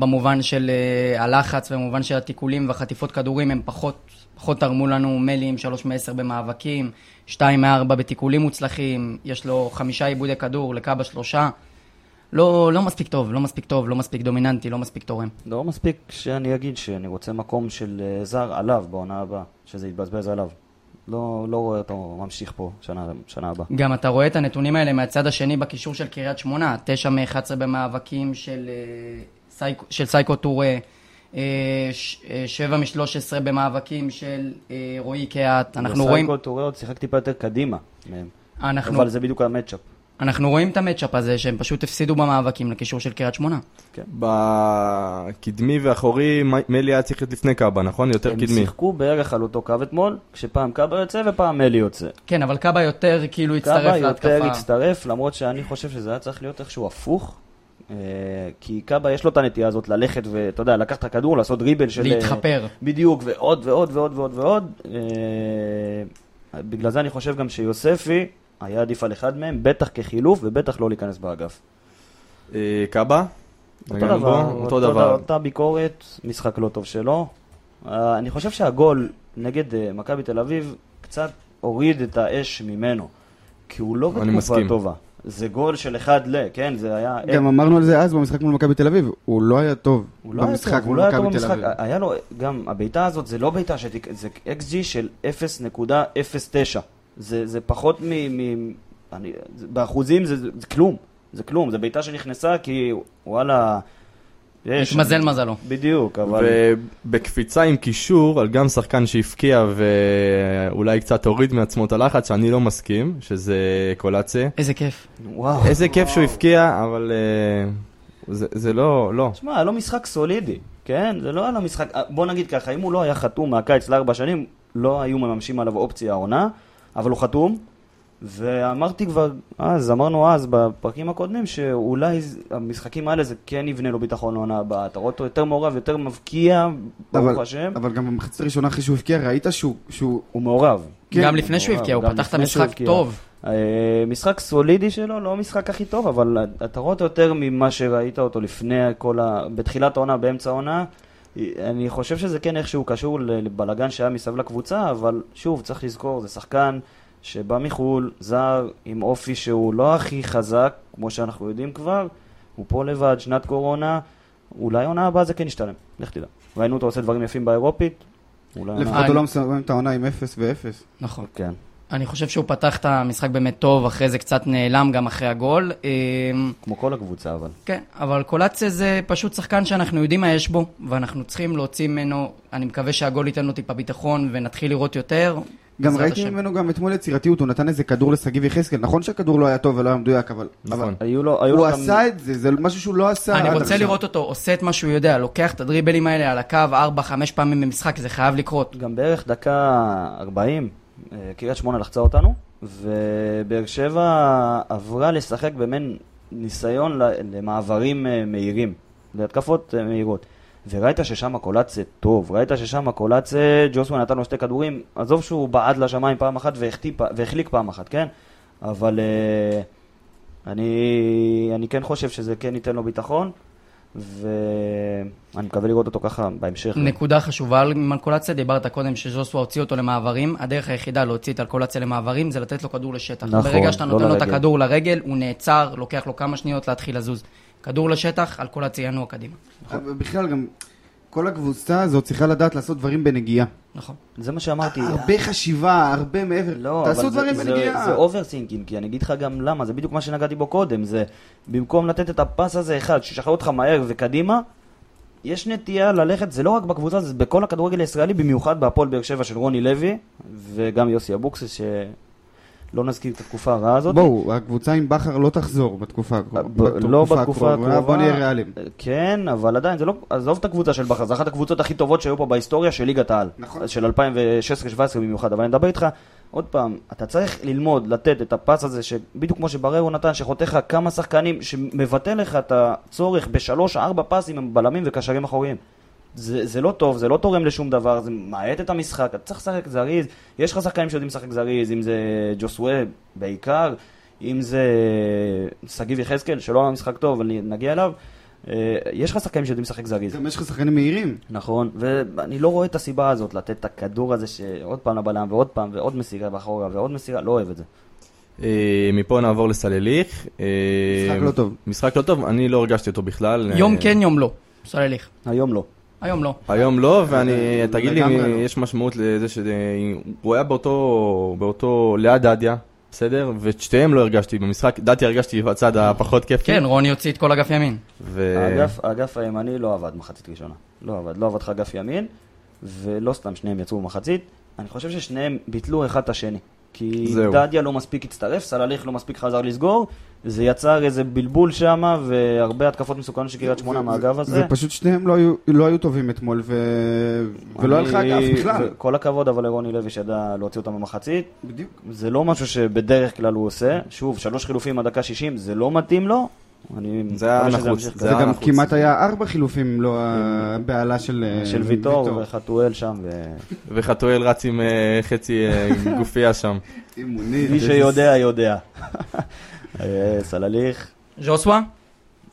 במובן של אה, הלחץ, במובן של התיקולים והחטיפות כדורים, הם פחות, פחות תרמו לנו מלים, 3 מ-10 במאבקים, 2 מ-4 בתיקולים מוצלחים, יש לו חמישה עיבודי כדור, לקאבה שלושה. לא, לא מספיק טוב, לא מספיק טוב, לא מספיק דומיננטי, לא מספיק תורם. לא מספיק שאני אגיד שאני רוצה מקום של אה, זר עליו בעונה הבאה, שזה יתבזבז עליו. לא, לא רואה אותו ממשיך פה שנה, שנה הבאה. גם אתה רואה את הנתונים האלה מהצד השני בקישור של קריית שמונה, 9 מ-11 במאבקים של, אה, של סייקו טורה, 7 מ-13 במאבקים של אה, רועי קהת, אנחנו רואים, סייקו טורי עוד שיחק טיפה יותר קדימה מהם. אנחנו, אבל זה בדיוק המצ'אפ. אנחנו רואים את המצ'אפ הזה שהם פשוט הפסידו במאבקים לקישור של קריית שמונה. בקדמי ואחורי, מלי היה צריך להיות לפני קאבה, נכון? יותר הם קדמי. שיחקו בערך על אותו קו אתמול, כשפעם קאבה יוצא ופעם מלי יוצא. כן, אבל קאבה יותר כאילו הצטרף קאבה להתקפה. יותר הצטרף, למרות שאני חושב שזה היה צריך להיות איכשהו הפוך. אה, כי קאבה יש לו את הנטייה הזאת ללכת ואתה יודע, לקחת את הכדור, לעשות דריבל של... להתחפר. בדיוק, ועוד ועוד ועוד ועוד ועוד. אה, בגלל זה אני חושב גם שיוספי היה עדיף על אחד מהם, בטח כחילוף ובטח לא להיכנס באגף. אה, קאבה? אותו דבר? אותו דבר. אותה ביקורת, משחק לא טוב שלו. אה, אני חושב שהגול נגד אה, מכבי תל אביב קצת הוריד את האש ממנו, כי הוא לא אני בתקופה מסכים. טובה. זה גול של אחד ל, כן, זה היה... גם אמרנו על זה אז במשחק מול מכבי תל אביב, הוא לא היה טוב הוא לא היה במשחק טוב, מול לא מכבי תל. אביב. היה לו, גם הבעיטה הזאת זה לא בעיטה, שתק... זה XG של 0.09. זה, זה פחות מ... מ... אני... זה- באחוזים זה, זה, כלום. זה כלום, זה בעיטה שנכנסה כי וואלה... יש... התמזל מזלו. בדיוק, אבל... ובקפיצה עם קישור על גם שחקן שהבקיע ואולי קצת הוריד מעצמו את הלחץ, שאני לא מסכים, שזה קולאצה. איזה כיף. וואו. איזה כיף שהוא הבקיע, אבל אה, זה- זה לא, לא. תשמע, היה לו משחק סולידי, כן? זה לא היה לו משחק... בוא נגיד ככה, אם הוא לא היה חתום מהקיץ לארבע שנים, לא היו מממשים עליו אופציה העונה, אבל הוא חתום, ואמרתי כבר אז, אמרנו אז בפרקים הקודמים, שאולי המשחקים האלה זה כן יבנה לו ביטחון לעונה הבאה. אתה רואה אותו יותר מעורב, יותר מבקיע, ברוך אבל- השם. אבל גם במחצית הראשונה אחרי שהוא הבקיע, ראית שהוא- שהוא... הוא מעורב. כן, גם לפני שהוא הבקיע, הוא פתח את המשחק. טוב. אה, משחק סולידי שלו, לא המשחק הכי טוב, אבל אתה רואה אותו יותר ממה שראית אותו לפני כל ה... בתחילת העונה, באמצע העונה. אני חושב שזה כן איכשהו קשור לבלגן שהיה מסביב לקבוצה, אבל שוב, צריך לזכור, זה שחקן שבא מחו"ל, זר, עם אופי שהוא לא הכי חזק, כמו שאנחנו יודעים כבר, הוא פה לבד, שנת קורונה, אולי עונה הבאה זה כן ישתלם, לך תדע. ראינו אותו עושה דברים יפים באירופית, אולי... לפחות הוא לא מסיים את העונה עם 0 ו-0. נכון. כן. אני חושב שהוא פתח את המשחק באמת טוב, אחרי זה קצת נעלם גם אחרי הגול. אמ, כמו כל הקבוצה, אבל. כן, אבל קולציה זה פשוט שחקן שאנחנו יודעים מה יש בו, ואנחנו צריכים להוציא ממנו, אני מקווה שהגול ייתן לו טיפה ביטחון ונתחיל לראות יותר. גם ראיתי השם. ממנו גם אתמול יצירתיות, הוא נתן איזה כדור לשגיב יחזקאל, נכון שהכדור לא היה טוב ולא היה מדויק, אבל... נכון. אבל היו לו, היו הוא לו גם... עשה את זה, זה משהו שהוא לא עשה אני רוצה עכשיו. לראות אותו עושה את מה שהוא יודע, לוקח את הדריבלים האלה על הקו 4-5 פעמים במשחק, זה חייב לקרות. גם בערך דקה 40, אה, קריית שמונה לחצה אותנו, ובאר שבע עברה לשחק במין ניסיון ל- למעברים אה, מהירים, להתקפות אה, מהירות. וראית ששם הקולציה טוב, ראית ששם הקולציה, ג'וסווה נתן לו שתי כדורים, עזוב שהוא בעט לשמיים פעם אחת והחליק פעם אחת, כן? אבל אה, אני, אני כן חושב שזה כן ייתן לו ביטחון, ואני מקווה לראות אותו ככה בהמשך. נקודה חשובה על מלקולציה, דיברת קודם שז'וסווה הוציא אותו למעברים, הדרך היחידה להוציא את אלקולציה למעברים זה לתת לו כדור לשטח. נכון, ברגע שאתה לא נותן לו את. הכדור לרגל, הוא נעצר, לוקח לו כמה שניות להתחיל לזוז. כדור לשטח, אלקולציה ינוע קדימה. בכלל גם, כל הקבוצה הזאת צריכה לדעת לעשות דברים בנגיעה. נכון. זה מה שאמרתי. הרבה חשיבה, הרבה מעבר. לא, תעשו דברים זה, בנגיעה. זה, זה overthinking, כי אני אגיד לך גם למה, זה בדיוק מה שנגעתי בו קודם, זה במקום לתת את הפס הזה אחד, שישחרר אותך מהר וקדימה, יש נטייה ללכת, זה לא רק בקבוצה, זה בכל הכדורגל הישראלי, במיוחד בהפועל באר שבע של רוני לוי, וגם יוסי אבוקסיס, שלא נזכיר את התקופה הרעה הזאת. בואו, הקבוצה עם בכר לא תחזור בתקופה הקרובה. לא בתקופה הקרובה. בוא נהיה ריאליים. כן, אבל עדיין, זה לא, עזוב את הקבוצה של בכר, זו אחת הקבוצות הכי טובות שהיו פה בהיסטוריה של ליגת העל. נכון. של 2016-2017 במיוחד, אבל אני מדבר איתך עוד פעם, אתה צריך ללמוד לתת את הפס הזה, בדיוק כמו שבררו נתן, שחותך לך כמה שחקנים, שמבטא לך את הצורך בשלוש, ארבע פסים עם בלמים וקשרים אחוריים. זה, זה לא טוב, זה לא תורם לשום דבר, זה מאט את המשחק, אתה צריך לשחק זריז, יש לך שחקנים שיודעים לשחק זריז, אם זה ג'וסווה בעיקר, אם זה שגיב יחזקאל, שלא היה משחק טוב, אבל נגיע אליו, אה, יש לך שחקנים שיודעים לשחק זריז. גם יש לך שחקנים מהירים. נכון, ואני לא רואה את הסיבה הזאת לתת את הכדור הזה שעוד פעם לבלם ועוד פעם ועוד מסירה באחורה ועוד מסירה, לא אוהב את זה. אה, מפה נעבור לסלליך. אה, משחק לא טוב. משחק לא טוב, אני לא הרגשתי אותו בכלל. יום כן, יום לא. סולליך. היום לא. היום לא. היום לא, ואני, תגיד לי, לגמרי לא. יש משמעות לזה שהוא היה באותו, באותו, ליד דדיה, בסדר? ואת שתיהם לא הרגשתי במשחק, דדיה הרגשתי בצד הפחות כיפי. כן, רוני הוציא את כל אגף ימין. ו... האגף, האגף הימני לא עבד מחצית ראשונה. לא עבד, לא עבד לך אגף ימין, ולא סתם שניהם יצאו במחצית. אני חושב ששניהם ביטלו אחד את השני. כי זהו. דדיה לא מספיק הצטרף, סלליך לא מספיק חזר לסגור, זה יצר איזה בלבול שם, והרבה התקפות מסוכנות של קריית שמונה מהאגף הזה. ופשוט שניהם לא היו- לא היו טובים אתמול, ו- ולא היה לך אגף בכלל. כל הכבוד אבל לרוני לוי שידע להוציא אותם במחצית. בדיוק. זה לא משהו שבדרך כלל הוא עושה. שוב, שלוש חילופים עד דקה 60, זה לא מתאים לו. אני זה היה נחוץ, זה גם. כמעט היה ארבע חילופים, לא הבהלה של אה, של ויטור וחתואל שם, וחתואל רץ עם אה, חצי אה, גופייה שם. מי שיודע, יודע. אה, סלליך, ז'וסווה?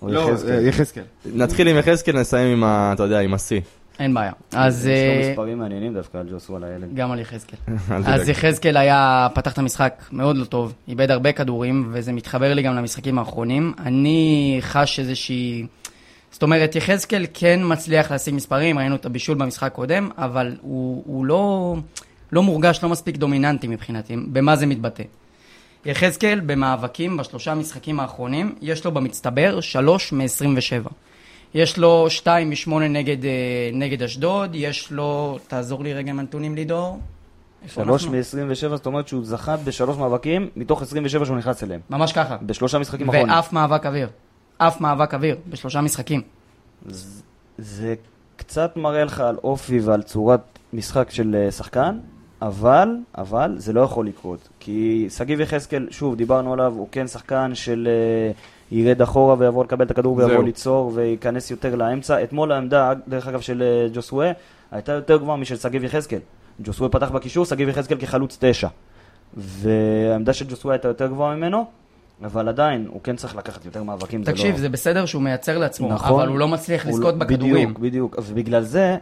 לא, יחזקאל. אה, יחזקאל. נתחיל עם יחזקאל, נסיים עם ה... אתה יודע, עם השיא. אין בעיה. אז... יש אה, לו מספרים מעניינים דווקא על ג'וסו על הילד. גם על יחזקאל. אל אז. יחזקאל היה, פתח את המשחק מאוד לא טוב, איבד הרבה כדורים, וזה מתחבר לי גם למשחקים האחרונים. אני חש איזושהי... זאת אומרת, יחזקאל כן מצליח להשיג מספרים, ראינו את הבישול במשחק הקודם, אבל הוא, הוא לא, לא מורגש, לא מספיק דומיננטי מבחינתי. במה זה מתבטא? יחזקאל במאבקים בשלושה המשחקים האחרונים, יש לו במצטבר 3 מ-27. יש לו 2 מ-8 נגד, אה, נגד אשדוד, יש לו, תעזור לי רגע עם הנתונים לידור. איפה שלוש אנחנו? מ-27, זאת אומרת שהוא זכה בשלוש מאבקים, מתוך 27 שהוא נכנס אליהם. ממש ככה. בשלושה משחקים אחרונים. ואף מאבק אוויר. אף מאבק אוויר, בשלושה משחקים. זה- זה קצת מראה לך על אופי ועל צורת משחק של אה, שחקן, אבל, אבל זה לא יכול לקרות. כי שגיב יחזקאל, שוב, דיברנו עליו, הוא כן שחקן של אה, ירד אחורה ויבוא לקבל את הכדור ויבוא זהו. ליצור וייכנס יותר לאמצע. אתמול העמדה, דרך אגב, של אה, ג'וסווה, הייתה יותר גבוהה משל שגיב יחזקאל. ג'וסווה פתח בקישור, שגיב יחזקאל כחלוץ תשע. והעמדה של ג'וסווה הייתה יותר גבוהה ממנו, אבל עדיין, הוא כן צריך לקחת יותר מאבקים. זה תקשיב, לא... זה בסדר שהוא מייצר לעצמו, נכון. אבל הוא לא מצליח הוא לזכות לא- בכדורים. בדיוק, בדיוק. ובגלל זה,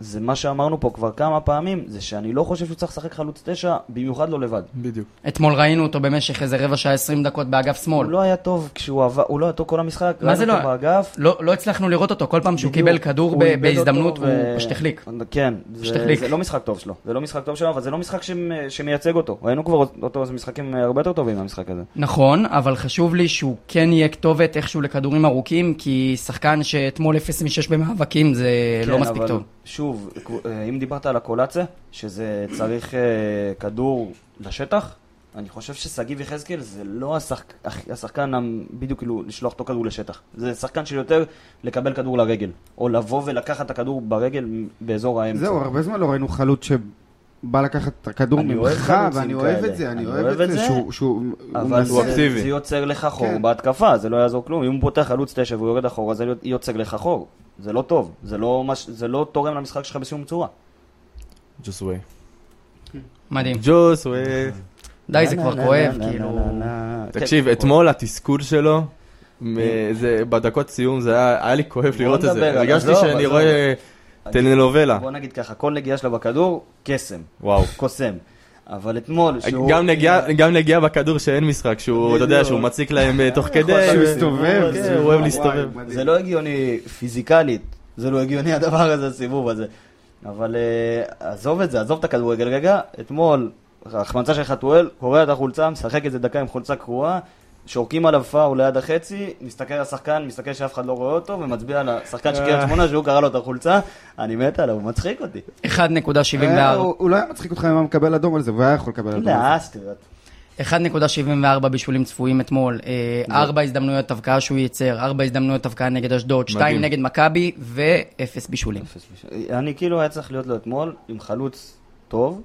זה מה שאמרנו פה כבר כמה פעמים, זה שאני לא חושב שהוא צריך לשחק חלוץ תשע, במיוחד לא לבד. בדיוק. אתמול ראינו אותו במשך איזה רבע שעה, 20 דקות באגף שמאל. הוא לא היה טוב כשהוא עבר, הוא לא היה טוב כל המשחק, מה זה ראינו לא? אותו באגף. לא, לא הצלחנו לראות אותו, כל פעם שהוא. קיבל כדור הוא ב- בהזדמנות, הוא ו- פשוט החליק. כן, זה. זה לא משחק טוב שלו, זה לא משחק טוב שלו, אבל זה לא משחק שמ- שמייצג אותו. ראינו כבר אותו זה משחקים הרבה יותר טובים מהמשחק הזה. נכון, אבל חשוב לי שהוא כן יהיה כתובת איכשהו לכדורים ארוכים, כי שחקן שאתמול 0 מ-6 במאבקים זה לא כן, מספיק אבל טוב. שוב, אה, אם דיברת על הקולציה, שזה צריך אה, כדור לשטח, אני חושב ששגיב יחזקאל זה לא השחק, השחקן בדיוק כאילו לשלוח אותו כדור לשטח. זה שחקן של יותר לקבל כדור לרגל, או לבוא ולקחת את הכדור ברגל באזור האמצע. זהו, הרבה זמן לא ראינו חלוץ שבא לקחת את הכדור ממך, ואני אוהב כאלה. את זה, אני אני אוהב את זה, שהוא- שהוא הוא אבל הוא זה, אקטיבי. זה יוצר לך חור כן. בהתקפה, זה לא יעזור כלום. אם הוא פותח חלוץ תשע והוא יורד אחורה, זה יוצר לך חור. זה לא טוב, זה לא, מש... זה לא תורם למשחק שלך בשום צורה. ג'וסווי. מדהים. ג'וסווי. די, זה כבר כואב, כאילו... תקשיב, כן, אתמול התסכול שלו, זה בדקות סיום, זה היה היה לי כואב לראות את זה. הרגשתי שאני. רואה טלנובלה. בוא נגיד ככה, כל נגיעה שלה בכדור, קסם, וואו. קוסם. אבל אתמול, שהוא... גם נגיעה- גם נגיעה בכדור שאין משחק, שהוא, אתה יודע. שהוא מציק להם אה, תוך כדי. שהוא הסתובב, כן, הוא אוהב להסתובב. זה לא הגיוני פיזיקלית, זה לא הגיוני הדבר הזה, הסיבוב הזה. אבל אה, עזוב את זה, עזוב את הכדורגל רגע. אתמול, החמצה של חתואל, קורע את החולצה, משחק איזה דקה עם חולצה קרועה, שורקים עליו פאול ליד החצי, מסתכל על השחקן, מסתכל שאף אחד לא רואה אותו, ומצביע על השחקן של קריית שמונה שהוא קרא לו את החולצה. אני מת עליו, הוא מצחיק אותי. 1.74. אה, הוא הוא לא היה מצחיק אותך אם היה מקבל אדום על זה, והוא היה יכול לקבל אדום על זה. לא, אסתי, 1.74 בישולים צפויים אתמול, אה, ארבע הזדמנויות הבקעה שהוא ייצר, ארבע הזדמנויות הבקעה נגד אשדוד, שתיים מדהים. נגד מכבי ואפס בישולים. אני כאילו היה צריך להיות לו אתמול עם חלוץ טוב,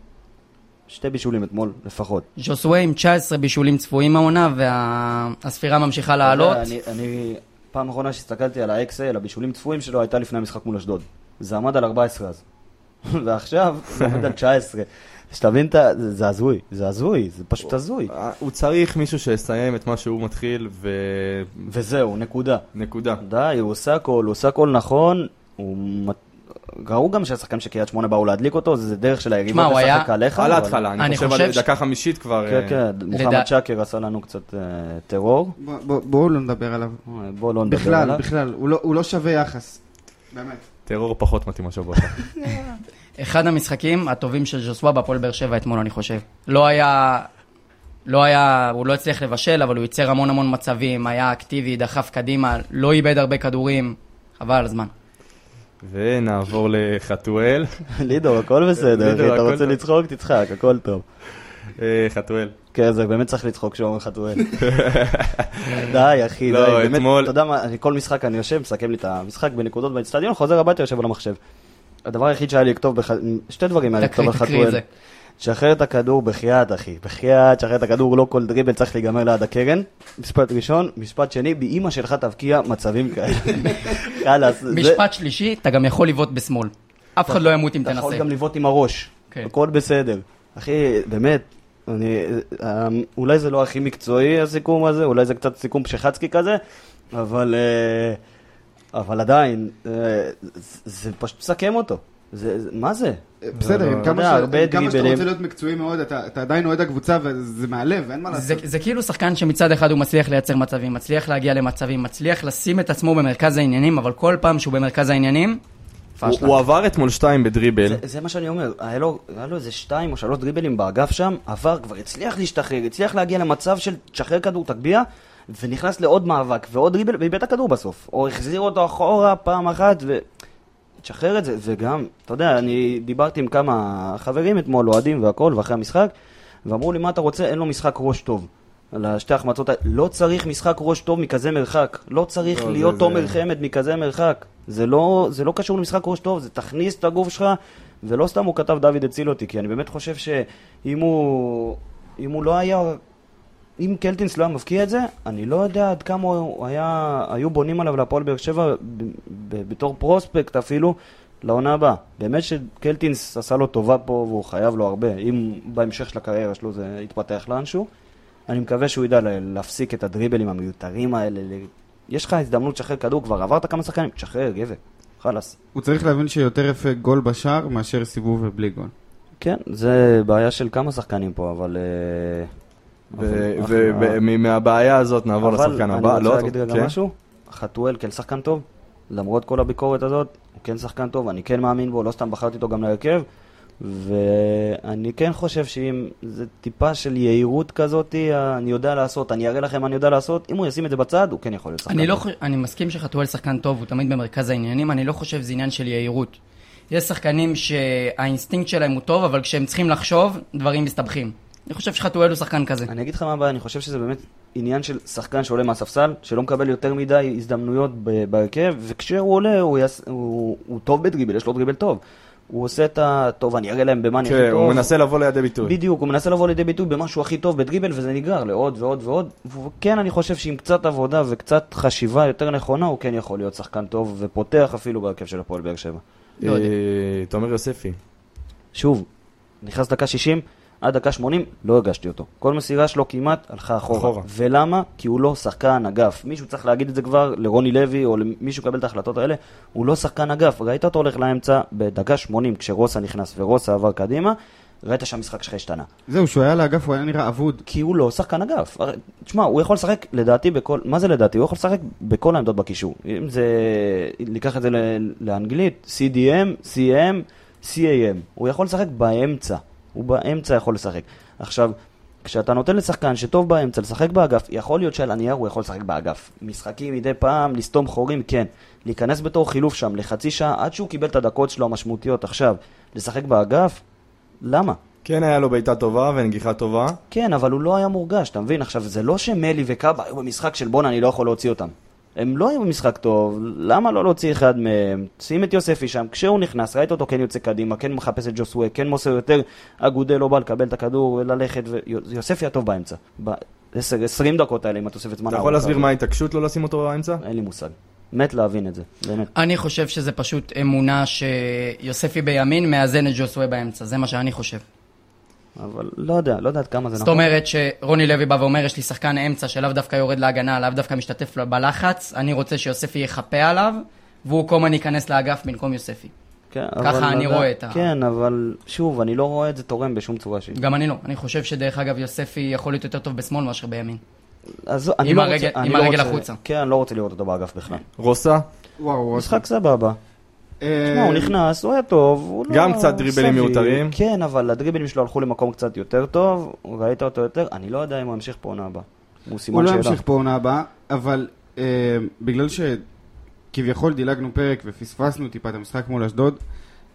שתי בישולים אתמול לפחות. ז'וסווה עם 19 בישולים צפויים העונה, והספירה ממשיכה לעלות. אני, אני, פעם אחרונה שהסתכלתי על ה-XA, הבישולים צפויים שלו, הייתה לפני המשחק מול אשדוד. זה עמד על 14 אז. ועכשיו זה עומד על 19. שתבין. זה הזוי, זה הזוי, זה פשוט הזוי. הוא צריך מישהו שיסיים את מה שהוא מתחיל, וזהו, נקודה. ונקודה. די, הוא עושה הכל, הוא עושה הכל נכון, הוא... ראו גם שהשחקנים של קריית שמונה באו להדליק אותו, זה דרך של היריבות תשמע, הוא היה- לשחק עליך. על אבל- ההתחלה, אני אני חושב חושב על ש- דקה חמישית כבר... כן, אה, כן, מוחמד שקר עשה לנו קצת אה, טרור. בוא- בוא- בואו לא נדבר עליו. אה, בוא לא נדבר בכלל, עליו. בכלל, הוא לא- הוא לא שווה יחס. באמת. טרור פחות מתאים השבוע. אחד המשחקים הטובים של ז'וסווה בהפועל באר שבע אתמול, אני חושב. לא היה... לא היה, הוא לא הצליח לבשל, אבל הוא ייצר המון המון מצבים, היה אקטיבי, דחף קדימה, לא איבד הרבה כדורים, חבל על הזמן. ונעבור לחתואל. לידור, הכל בסדר, אחי, אתה רוצה. לצחוק, תצחק, הכל טוב. אה, חתואל. כן, זה באמת צריך לצחוק כשאומרים טוען. די, אחי, לא, די, באמת, אתמול- אתה יודע מה, אני כל משחק אני יושב, מסכם לי את המשחק בנקודות באצטדיון, חוזר הביתה, יושב על המחשב. הדבר היחיד שהיה לי לכתוב, שתי דברים היה לי לכתוב על תקריא את חתואל. שחרר את הכדור בחייאת, אחי. בחייאת, שחרר את הכדור, לא כל דריבל צריך להיגמר ליד הקרן. משפט ראשון. משפט שני, באימא שלך תבקיע מצבים כאלה. חלאס. זה- משפט שלישי, אתה גם יכול לבעוט בשמאל. אף אחד לא ימות אם אתה יכול תנסה. גם לבעוט עם הראש. כן. הכל בסדר. אחי, באמת, אני, אה, אולי זה לא הכי מקצועי הסיכום הזה, אולי זה קצת סיכום פשחצקי כזה, אבל, אה, אבל עדיין, אה, זה פשוט מסכם אותו. זה, זה, מה זה? בסדר, לא, עם לא, כמה יודע, ש- הרבה עם כמה שאתה. רוצה להיות מקצועי מאוד, אתה אתה עדיין אוהד הקבוצה וזה מהלב, אין מה זה, לעשות. זה כאילו שחקן שמצד אחד הוא מצליח לייצר מצבים, מצליח להגיע למצבים, מצליח לשים את עצמו במרכז העניינים, אבל כל פעם שהוא במרכז העניינים, הוא- עבר אתמול שתיים בדריבל. זה, זה מה שאני אומר, היה לו, היה לו איזה שתיים או שלוש דריבלים באגף שם, עבר, כבר הצליח להשתחרר, הצליח להגיע למצב של תשחרר כדור, תגביה, ונכנס לעוד מאבק ועוד דריבל, ואיבד את הכדור בסוף. או החזיר אותו אחורה פעם אחת, ו... תשחרר את זה, וגם, אתה יודע, אני דיברתי עם כמה חברים אתמול, אוהדים והכל, ואחרי המשחק, ואמרו לי, מה אתה רוצה? אין לו משחק ראש טוב. על השתי החמצות האלה. לא צריך משחק ראש טוב מכזה מרחק. לא צריך לא, להיות תומר זה- חמד מכזה מרחק. זה לא, זה לא קשור למשחק ראש טוב, זה תכניס את הגוף שלך, ולא סתם הוא כתב דוד הציל אותי, כי אני באמת חושב שאם הוא, הוא לא היה, אם קלטינס לא היה מבקיע את זה, אני לא יודע עד כמה הוא היה, היו בונים עליו להפועל באר שבע בתור פרוספקט אפילו. לעונה הבאה. באמת שקלטינס עשה לו טובה פה והוא חייב לו הרבה. אם בהמשך של הקריירה שלו זה יתפתח לאנשהו, אני מקווה שהוא ידע להפסיק את הדריבלים המיותרים האלה. יש לך הזדמנות לשחרר כדור, כבר עברת כמה שחקנים, תשחרר, גבר. חלאס. הוא צריך להבין שיותר יפה גול בשער מאשר סיבוב ובלי גול. כן, זה בעיה של כמה שחקנים פה, אבל... אבל- ומהבעיה הזאת נעבור אבל לשחקן אני הבא. רוצה לא, להגיד רגע כן? משהו. חתואל כן שחקן טוב, למרות כל הביקורת הזאת, הוא כן שחקן טוב, אני כן מאמין בו, לא סתם בחרתי אותו גם להרכב, ואני כן חושב שאם זה טיפה של יהירות כזאת, אני יודע לעשות, אני אראה לכם מה אני יודע לעשות, אם הוא ישים את זה בצד, הוא כן יכול להיות שחקן אני, לא, טוב. חוש- אני מסכים שחתואל שחקן טוב, הוא תמיד במרכז העניינים, אני לא חושב שזה עניין של יהירות. יש שחקנים שהאינסטינקט שלהם הוא טוב, אבל כשהם צריכים לחשוב, דברים מסתבכים. אני חושב שחתואל הוא שחקן כזה. אני אגיד לך מה הבעיה, אני חושב שזה באמת עניין של שחקן שעולה מהספסל, שלא מקבל יותר מדי הזדמנויות בהרכב, וכשהוא עולה הוא, יס... הוא, הוא טוב בדריבל, יש לו דריבל טוב. הוא עושה את ה... טוב, אני אראה להם במה אני הכי כן, טוב. הוא מנסה לבוא לידי ביטוי. בדיוק, הוא מנסה לבוא לידי ביטוי במשהו הכי טוב בדריבל, וזה נגרר לעוד ועוד ועוד. וכן, אני חושב שעם קצת עבודה וקצת חשיבה יותר נכונה, הוא כן יכול להיות שחקן טוב, ופותח אפילו בהרכב של הפועל באר שבע. לא. אה, תומר יוספי. שוב, נכנס דקה 60, עד דקה 80, לא הרגשתי אותו. כל מסירה שלו כמעט הלכה אחורה. אחורה. ולמה? כי הוא לא שחקן אגף. מישהו צריך להגיד את זה כבר לרוני לוי, או למישהו לקבל את ההחלטות האלה, הוא לא שחקן אגף. ראית אותו הולך לאמצע בדקה 80, כשרוסה נכנס ורוסה עבר קדימה, ראית שהמשחק שלך השתנה. זהו, שהוא היה לאגף, הוא היה נראה אבוד. כי הוא לא שחקן אגף. תשמע, הוא יכול לשחק, לדעתי, בכל... מה זה לדעתי? הוא יכול לשחק בכל העמדות בקישור. אם זה... ניקח את זה לאנגלית, CDM, CM, CAM. הוא יכול לשחק באמצע. הוא באמצע יכול לשחק. עכשיו, כשאתה נותן לשחקן שטוב באמצע לשחק באגף, יכול להיות שעל הנייר הוא יכול לשחק באגף. משחקים מדי פעם, לסתום חורים, כן. להיכנס בתור חילוף שם לחצי שעה עד שהוא קיבל את הדקות שלו המשמעותיות עכשיו. לשחק באגף? למה? כן היה לו בעיטה טובה ונגיחה טובה. כן, אבל הוא לא היה מורגש, אתה מבין? עכשיו, זה לא שמלי וקאבה היו במשחק של בואנה, אני לא יכול להוציא אותם. הם לא היו במשחק טוב, למה לא להוציא אחד מהם? שים את יוספי שם, כשהוא נכנס, ראית אותו כן יוצא קדימה, כן מחפש את ג'וסווה, כן מוסר יותר, אגודל לא בא לקבל את הכדור וללכת, ויוספי הטוב באמצע. ב-20 דקות האלה עם התוספת זמן. אתה יכול להסביר. מה ההתעקשות לא לשים אותו באמצע? אין לי מושג. מת להבין את זה, באמת. אני חושב שזה פשוט אמונה שיוספי בימין מאזן את ג'וסווה באמצע, זה מה שאני חושב. אבל לא יודע, לא יודע עד כמה זה זאת נכון. אומרת שרוני לוי בא ואומר, יש לי שחקן אמצע שלאו דווקא יורד להגנה, לאו דווקא משתתף בלחץ, אני רוצה שיוספי יחפה עליו, והוא קומן ייכנס לאגף במקום יוספי. כן, ככה אבל אני לדעת- רואה את ה- כן, אבל שוב, אני לא רואה את זה תורם בשום צורה שהיא. גם אני לא. אני חושב שדרך אגב יוספי יכול להיות יותר טוב בשמאל מאשר בימין. אז אני עם לא הרגל- רוצה- עם אני לא הרגל רוצה- החוצה. כן, אני לא רוצה לראות אותו באגף בכלל. רוסה? וואו, משחק סבבה. אה, תשמע, הוא נכנס, הוא היה טוב, הוא לא... גם קצת דריבלים. מיותרים. כן, אבל הדריבלים שלו הלכו למקום קצת יותר טוב, ראית אותו יותר, אני לא יודע אם הוא ימשיך פה עונה הבאה. הוא הוא סימן לא שאלה. ימשיך פה עונה הבאה, אבל אה, בגלל שכביכול דילגנו פרק ופספסנו טיפה את המשחק מול אשדוד,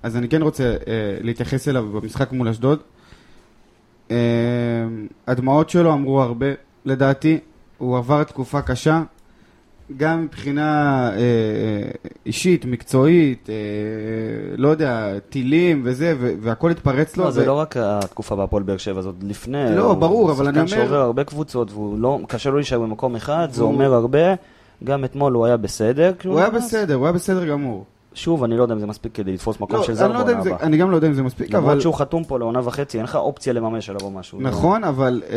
אז אני כן רוצה אה, להתייחס אליו במשחק מול אשדוד. אה, הדמעות שלו אמרו הרבה, לדעתי. הוא עבר תקופה קשה, גם מבחינה אה, אה, אישית, מקצועית, אה, לא יודע, טילים וזה, ו- והכל התפרץ לו. לא, זה ו- לא רק התקופה בהפועל באר שבע, זאת לפני. לא, הוא ברור, אבל אני שחקן אומר- שעובר הרבה קבוצות, והוא לא, קשה לו להישאר במקום אחד, זה אומר הרבה. גם אתמול הוא היה בסדר. כשהוא הוא היה. בסדר, הוא היה בסדר גמור. שוב, אני לא יודע אם זה מספיק כדי לתפוס מקום לא, של זר לא בעונה זה, הבאה. אני גם לא יודע אם זה מספיק, אבל... למרות שהוא חתום פה לעונה וחצי, אין לך אופציה לממש עליו או משהו. נכון, אבל אה,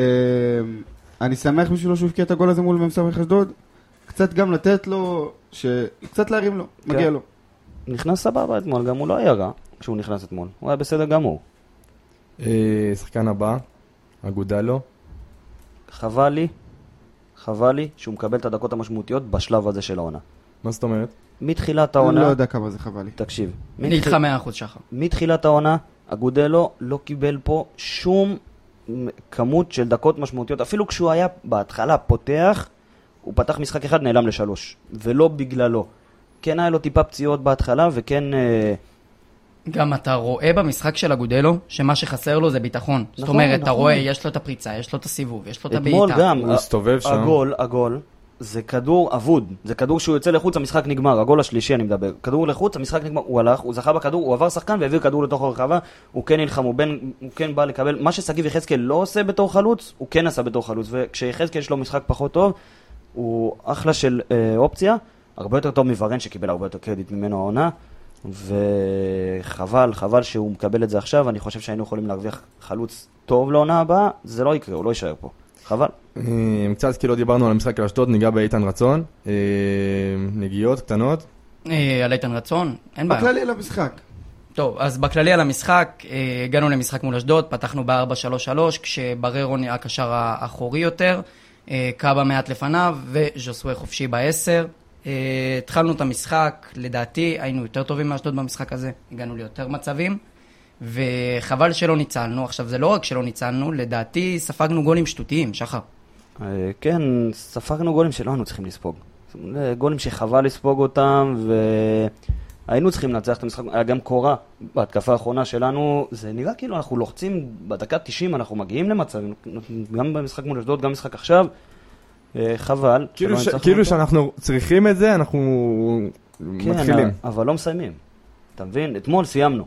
אני שמח בשבילו שהוא הבקיע את הגול הזה מול מ"ס אשדוד. קצת גם לתת לו, ש... קצת להרים לו, כן. מגיע לו. נכנס סבבה אתמול, גם הוא לא היה רע כשהוא נכנס אתמול. הוא היה בסדר גמור. אה, שחקן הבא, אגודלו. חבל לי, חבל לי שהוא מקבל את הדקות המשמעותיות בשלב הזה של העונה. מה זאת אומרת? מתחילת אני העונה, לא יודע כמה זה חבל לי. תקשיב, אני איתך מתחיל- 100% שחר. מתחילת העונה, אגודלו לא קיבל פה שום כמות של דקות משמעותיות. אפילו כשהוא היה בהתחלה פותח, הוא פתח משחק אחד, נעלם לשלוש. ולא בגללו. כן היה לו טיפה פציעות בהתחלה, וכן... אה, גם אתה רואה במשחק של אגודלו, שמה שחסר לו זה ביטחון. זאת נכון, אומרת, אתה נכון. רואה, יש לו את הפריצה, יש לו את הסיבוב, יש לו את אתמול הבעיטה. גם, הוא הסתובב שם. הגול, הגול, זה כדור אבוד. זה כדור שהוא יוצא לחוץ, המשחק נגמר. הגול השלישי אני מדבר. כדור לחוץ, המשחק נגמר. הוא הלך, הוא זכה בכדור, הוא עבר שחקן והעביר כדור לתוך הרחבה. הוא כן נלחם, הוא, בין, הוא כן בא לקבל. מה ששגיב יחזקאל לא עושה בתור חלוץ, הוא כן עשה בתור חלוץ. וכשיחזקאל יש לו משחק פחות טוב, הוא אחלה של אה, אופציה. הרבה יותר טוב מוורן שקיבל הרבה יותר קרדיט ממנו העונה. וחבל, חבל שהוא מקבל את זה עכשיו. אני חושב שהיינו יכולים להרוויח חלוץ טוב לעונה הבאה. זה לא יקרה, הוא לא יישאר פה. חבל. אה, קצת כי לא דיברנו על המשחק על אשדוד, ניגע באיתן רצון. אה, נגיעות קטנות. אה, על איתן רצון, אין בעיה. בכללי למשחק. טוב, אז בכללי על המשחק, הגענו למשחק מול אשדוד, פתחנו ב-4-3-3, כשבררו נהיה הקשר האחורי יותר, קאבה מעט לפניו, וז'וסווה חופשי ב-10. אה, התחלנו את המשחק, לדעתי היינו יותר טובים מאשדוד במשחק הזה, הגענו ליותר מצבים, וחבל שלא ניצלנו. עכשיו, זה לא רק שלא ניצלנו, לדעתי ספגנו גולים שטותיים, שחר. אה, כן, ספגנו גולים שלא היינו צריכים לספוג. גולים שחבל לספוג אותם, והיינו צריכים לנצח את המשחק. היה גם קורה בהתקפה האחרונה שלנו, זה נראה כאילו אנחנו לוחצים, בדקה 90 אנחנו מגיעים למצבים, גם במשחק מול אשדוד, גם במשחק עכשיו. אה, חבל. כאילו ש- כאילו. שאנחנו צריכים את זה, אנחנו כן, מתחילים. אבל לא מסיימים. אתה מבין? אתמול סיימנו.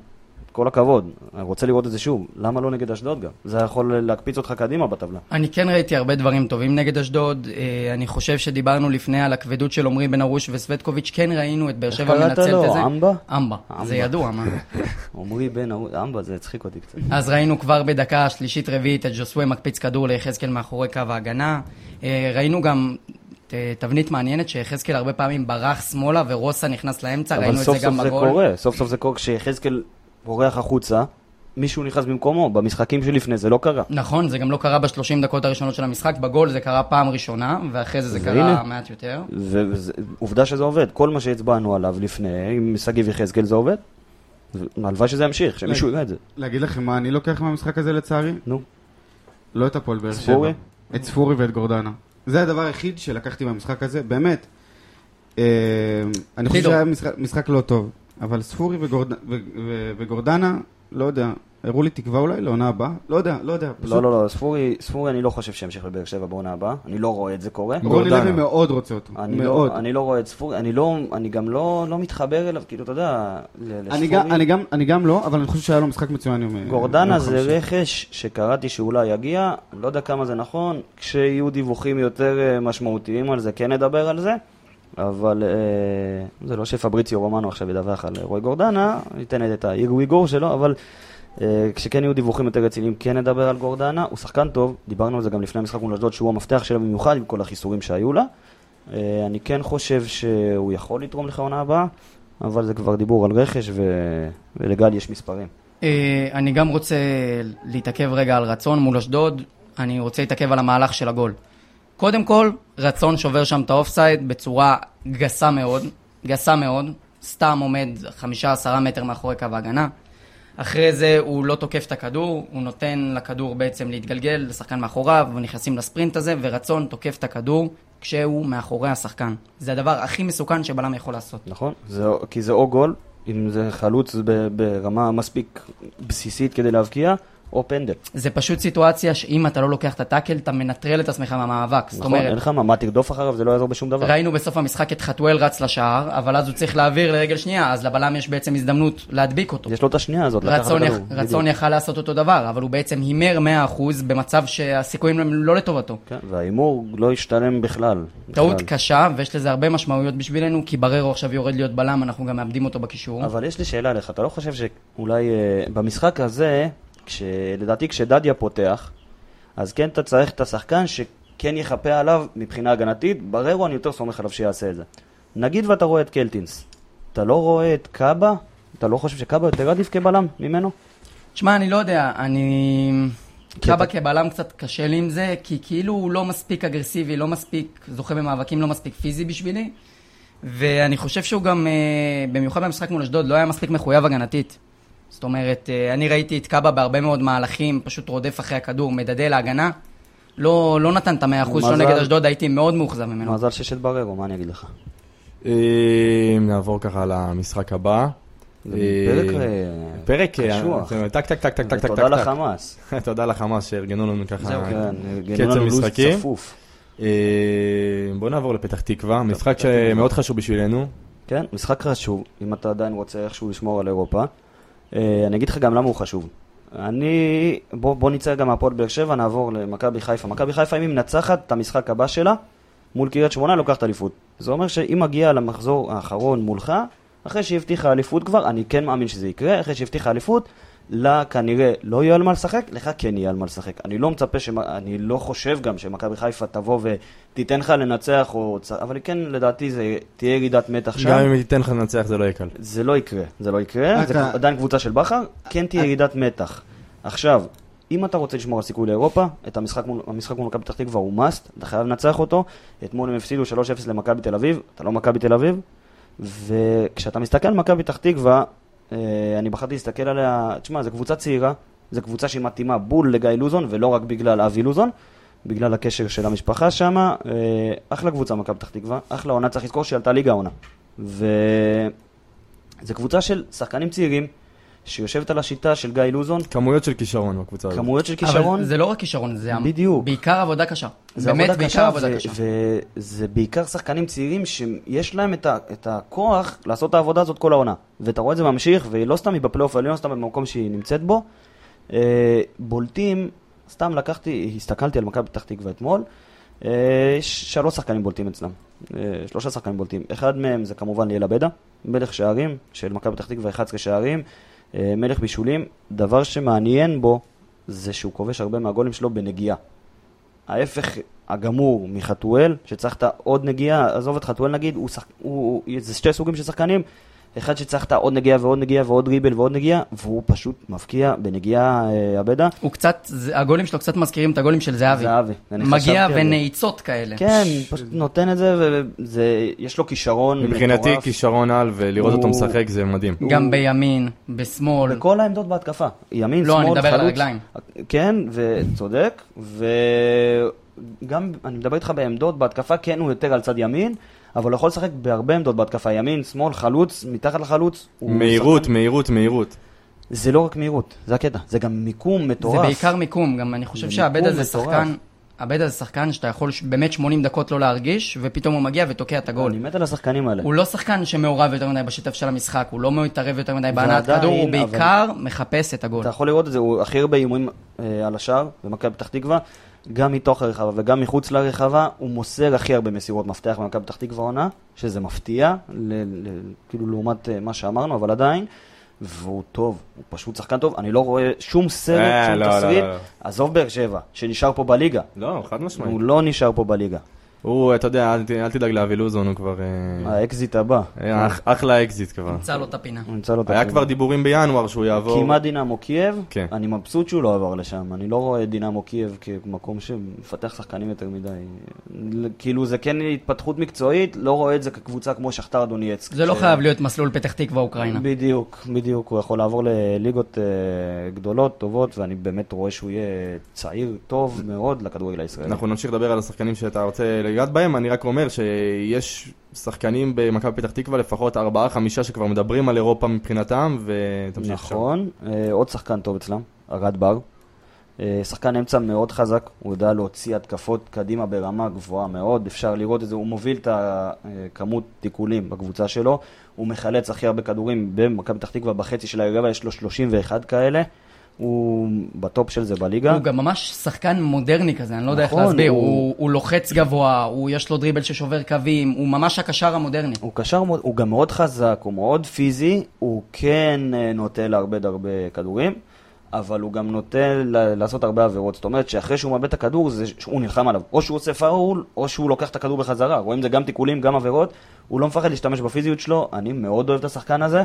כל הכבוד. אני רוצה לראות את זה שוב. למה לא נגד אשדוד גם? זה יכול להקפיץ אותך קדימה בטבלה. אני כן ראיתי הרבה דברים טובים נגד אשדוד. אה, אני חושב שדיברנו לפני על הכבדות של עמרי בן ארוש וסווטקוביץ', כן ראינו את באר שבע קראת מנצלת לו? את זה. אמבה? אמבה, אמבה. זה ידוע, מה? עמרי בן אהוד, אמבה, זה הצחיק אותי קצת. אז ראינו כבר בדקה השלישית רביעית את ג'וסווה מקפיץ כדור ליחזקאל מאחורי קו ההגנה. אה, ראינו גם אה, תבנית מעניינת שיחזקאל הרבה פעמים ברח שמאלה ורוסה נכנס לאמצע, אבל ראינו את סוף זה גם סוף זה בגול. קורה, סוף סוף זה קורה כשיחזקאל בורח החוצה, מישהו נכנס במקומו, במשחקים שלפני זה לא קרה. נכון, זה גם לא קרה בשלושים דקות הראשונות של המשחק, בגול זה קרה פעם ראשונה, ואחרי זה זה והנה. קרה מעט יותר. ועובדה שזה עובד, כל מה שהצבענו עליו לפני, עם שגיב יחזקאל זה עובד. הלוואי שזה ימשיך, שמישהו יראה את זה. להגיד לכם מה אני לוקח מהמשחק הזה לצערי? נו, לא את הפועל באר שבע. את ספורי ואת גורדנה. זה הדבר היחיד שלקחתי מהמשחק הזה, באמת. אה, אני חושב. שהיה משחק לא טוב, אבל ספורי וגורד, ו, ו, וגורדנה, לא יודע, הראו לי תקווה אולי לעונה הבאה? לא יודע, לא יודע. פשוט לא, לא, לא, ספורי, ספורי אני לא חושב שימשיך בבאר שבע בעונה הבאה. אני לא רואה את זה קורה. רוני גורדנה. לוי מאוד רוצה אותו. אני מאוד. לא, אני לא רואה את ספורי, אני, לא, אני גם לא, לא מתחבר אליו, כאילו, אתה יודע, ל- אני לספורי. גם- אני גם- אני גם לא, אבל אני חושב שהיה לו משחק מצוין יום גורדנה יום זה. רכש שקראתי שאולי יגיע, לא יודע כמה זה נכון, כשיהיו דיווחים יותר אה, משמעותיים על זה, כן נדבר על זה, אבל אה, זה לא שפבריציו רומנו עכשיו ידווח על רוי גורדנה, ייתן את האיגו שלו, אבל אה, כשכן יהיו דיווחים יותר רציניים, כן נדבר על גורדנה, הוא שחקן טוב, דיברנו על זה גם לפני המשחק מול אשדוד, שהוא המפתח שלה במיוחד עם כל החיסורים שהיו לה. אה, אני כן חושב שהוא יכול לתרום לך עונה הבאה, אבל זה כבר דיבור על רכש, ו... ולגל יש מספרים. אני גם רוצה להתעכב רגע על רצון מול אשדוד, אני רוצה להתעכב על המהלך של הגול. קודם כל, רצון שובר שם את האופסייד בצורה גסה מאוד, גסה מאוד, סתם עומד חמישה עשרה מטר מאחורי קו ההגנה. אחרי זה הוא לא תוקף את הכדור, הוא נותן לכדור בעצם להתגלגל לשחקן מאחוריו, ונכנסים לספרינט הזה, ורצון תוקף את הכדור כשהוא מאחורי השחקן. זה הדבר הכי מסוכן שבלם יכול לעשות. נכון, זה, כי זה או גול, אם זה חלוץ ברמה מספיק בסיסית כדי להבקיע, או פנדל. זה פשוט סיטואציה שאם אתה לא לוקח את הטאקל, אתה מנטרל את עצמך מהמאבק. זאת נכון, אין אומרת, לך מה, מה תרדוף אחריו, זה לא יעזור בשום דבר. ראינו בסוף המשחק את חתואל רץ לשער, אבל אז הוא צריך להעביר לרגל שנייה, אז לבלם יש בעצם הזדמנות להדביק אותו. יש לו את השנייה הזאת, לקחת רצון, יכ... בדיוק. רצון יכל לעשות אותו דבר, אבל הוא בעצם הימר 100% במצב שהסיכויים הם לא לטובתו. כן, וההימור לא השתלם בכלל. טעות. קשה, ויש לזה הרבה משמעויות בשבילנו, כי בררו עכשיו יורד להיות בלם, אנחנו גם מאבדים אותו בקישור. אבל יש לי שאלה אליך, אתה לא חושב שאולי אה, במשחק הזה, כש... לדעתי כשדדיה פותח, אז כן אתה צריך את השחקן שכן יכפה עליו מבחינה הגנתית, בררו אני יותר סומך עליו שיעשה את זה. נגיד ואתה רואה את קלטינס, אתה לא רואה את קאבה? אתה לא חושב שקאבה יותר עדיף כבלם ממנו? תשמע, אני לא יודע, אני... קאבה כבלם קצת קשה לי עם זה, כי כאילו הוא לא מספיק אגרסיבי, לא מספיק, זוכה במאבקים, לא מספיק פיזי בשבילי. ואני חושב שהוא גם, אה, במיוחד במשחק מול אשדוד, לא היה מספיק מחויב הגנתית. זאת אומרת, אה, אני ראיתי את קאבה בהרבה מאוד מהלכים, פשוט רודף אחרי הכדור, מדדה להגנה. לא, לא נתן את המאה אחוז שלו נגד אשדוד, הייתי מאוד מאוכזב ממנו. מזל שיש את בררו, מה אני אגיד לך? אה, נעבור ככה למשחק הבא. אה, פרק, קשוח. טק טק טק טק טק טק טק. לחמאס. תודה לחמאס שארגנו לנו ככה כן, גנו קצב לנו לו"ז משחקים. צפוף. אה, בוא נעבור לפתח תקווה, משחק שמאוד חשוב בשבילנו. כן, משחק חשוב, אם אתה עדיין רוצה איכשהו לשמור על אירופה. אה, אני אגיד לך גם למה הוא חשוב. אני, בוא, בוא נצא גם מהפועל באר שבע, נעבור למכבי חיפה. מכבי חיפה, אם היא מנצחת את המשחק הבא שלה, מול קריית שמונה, לוקחת אליפות. זה אומר שאם מגיע למחזור האחרון מולך, אחרי שהבטיחה אליפות כבר, אני כן מאמין שזה יקרה, אחרי שהבטיחה אליפות, לה כנראה לא יהיה על מה לשחק, לך כן יהיה על מה לשחק. אני לא מצפה, שמ... אני לא חושב גם שמכבי חיפה תבוא ותיתן לך לנצח, או... אבל כן, לדעתי זה תהיה ירידת מתח שם. גם אם תיתן לך לנצח זה לא יהיה קל. זה לא יקרה, זה לא יקרה, זה עדיין קבוצה של בכר, כן תהיה ירידת מתח. עכשיו, אם אתה רוצה לשמור על סיכוי לאירופה, את המשחק מול, המשחק מול מכבי פתח תקווה הוא must, אתה חייב לנצח אותו. אתמול הם הפסידו 3-0 למכבי תל אביב, אתה לא מכבי תל אביב, וכשאתה מסתכל על מכבי פתח תקווה, אה, אני בחרתי להסתכל עליה, תשמע, זו קבוצה צעירה, זו קבוצה שהיא מתאימה בול לגיא לוזון, ולא רק בגלל אבי לוזון, בגלל הקשר של המשפחה שם, אה, אחלה קבוצה מכבי פתח תקווה, אחלה עונה, צריך לזכור שהיא עלתה ליגה עונה. וזו קבוצה של שחקנים צעירים, שיושבת על השיטה של גיא לוזון, כמויות של כישרון בקבוצה הזאת. כמויות של כישרון, אבל זה לא רק כישרון, זה בדיוק. בעיקר עבודה קשה. זה באמת עבודה בעיקר קשה, עבודה ו- קשה. וזה בעיקר שחקנים צעירים שיש להם את, ה- את הכוח לעשות את העבודה הזאת כל העונה. ואתה רואה את זה ממשיך, ולא סתם היא בפלייאוף העליון, סתם במקום שהיא נמצאת בו. אה, בולטים, סתם לקחתי, הסתכלתי על מכבי פתח תקווה אתמול, אה, יש שלוש שחקנים בולטים אצלם, אה, שלושה שחקנים בולטים. אחד מהם זה כמובן ליאל עבדה, מלך שערים של מכבי פתח תקווה, 11 שערים, מלך בישולים. דבר שמעניין בו זה שהוא כובש הרבה מהגולים שלו בנגיעה. ההפך הגמור מחתואל, שצריך את העוד נגיעה, עזוב את חתואל נגיד, הוא שח... הוא- זה שתי סוגים של שחקנים, אחד שצריך את העוד נגיעה ועוד נגיעה ועוד ריבל ועוד נגיעה, והוא פשוט מבקיע בנגיעה אה, עבדה. הוא קצת, זה- הגולים שלו קצת מזכירים את הגולים של זהבי. זהבי. מגיע. ונעיצות כאלה. כן, פשוט נותן את זה, ויש לו כישרון מבחינתי מטורף. כישרון על ולראות אותו הוא- משחק זה מדהים. גם בימין, בשמאל. בכל העמדות בהתקפה. ימין, לא, שמאל, אני מדבר על חלוץ. הרגליים. כן, וצודק, וגם, אני מדבר איתך בעמדות בהתקפה, כן, הוא יותר על צד ימין, אבל הוא יכול לשחק בהרבה עמדות בהתקפה, ימין, שמאל, חלוץ, מתחת לחלוץ. מהירות, שחקן- מהירות, מהירות. זה לא רק מהירות, זה הקטע, זה גם מיקום מטורף. זה בעיקר מיקום, גם אני חושב שהבד הזה מטורף. שחקן, הבד הזה שחקן שאתה יכול באמת 80 דקות לא להרגיש, ופתאום הוא מגיע ותוקע את הגול. אני מת על השחקנים האלה. הוא לא שחקן שמעורב יותר מדי בשטף של המשחק, הוא לא מתערב יותר מדי בהנעת ועדיין, כדור, הוא אבל- בעיקר מחפש את הגול. אתה יכול לראות את זה, הוא הכי הרבה איומים אה, על השער במכבי פתח תקווה, גם מתוך הרחבה וגם מחוץ לרחבה, הוא מוסר הכי הרבה מסירות מפתח במכבי פתח תקווה עונה, שזה מפתיע, ל, ל, כאילו לעומת אה, מה שאמרנו, אבל עדיין, והוא טוב, הוא פשוט שחקן טוב, אני לא רואה שום סרט, אה, שום לא, לא, תסריט, לא, לא. עזוב באר שבע, שנשאר פה בליגה, לא, חד משמעית. הוא לא נשאר פה בליגה, הוא, אתה יודע, אל תדאג לאבי לוזון, הוא כבר... אה, האקזיט הבא, אה, אח- אחלה אקזיט כבר. נמצא לו את הפינה. נמצא לו את היה הפינה. כבר דיבורים בינואר שהוא יעבור. כמעט דינמו קייב, כן. אני מבסוט שהוא לא עבר לשם, אני לא רואה דינמו קייב כמקום שמפתח שחקנים יותר מדי. כאילו זה כן התפתחות מקצועית, לא רואה את זה כקבוצה כמו שחטאר דונייצק. זה לא חייב להיות מסלול פתח תקווה אוקראינה. בדיוק, בדיוק, הוא יכול לעבור לליגות אה, גדולות, טובות, ואני באמת רואה שהוא יהיה צעיר טוב מאוד לכדורגל הישראלי. אנחנו נמשיך לדבר על השחקנים שאתה רוצה לגעת בהם, אני רק אומר שיש שחקנים במכבי פתח תקווה, לפחות ארבעה, חמישה שכבר מדברים על אירופה מבחינתם, ותמשיך שם. נכון, אה, עוד שחקן טוב אצלם, ארד בר. אה, שחקן אמצע מאוד חזק, הוא יודע להוציא התקפות קדימה ברמה גבוהה מאוד, אפשר לראות את זה, הוא מוביל את הכמות תיקולים בקבוצה שלו, הוא מחלץ הכי הרבה כדורים במכבי פתח תקווה בחצי של היריבה, יש לו 31 כאלה, הוא בטופ של זה בליגה. הוא גם ממש שחקן מודרני כזה, אני לא יודע איך נכון, להסביר. הוא- הוא הוא לוחץ גבוה, הוא- יש לו דריבל ששובר קווים, הוא ממש הקשר המודרני. הוא קשר, הוא גם מאוד חזק, הוא מאוד פיזי, הוא כן אה, נוטה להרבה הרבה כדורים, אבל הוא גם נוטה לעשות הרבה עבירות. זאת אומרת שאחרי שהוא מאבד את הכדור, זה, הוא נלחם עליו. או שהוא עושה פאול, או שהוא לוקח את הכדור בחזרה. רואים זה גם תיקולים, גם עבירות. הוא לא מפחד להשתמש בפיזיות שלו, אני מאוד אוהב את השחקן הזה.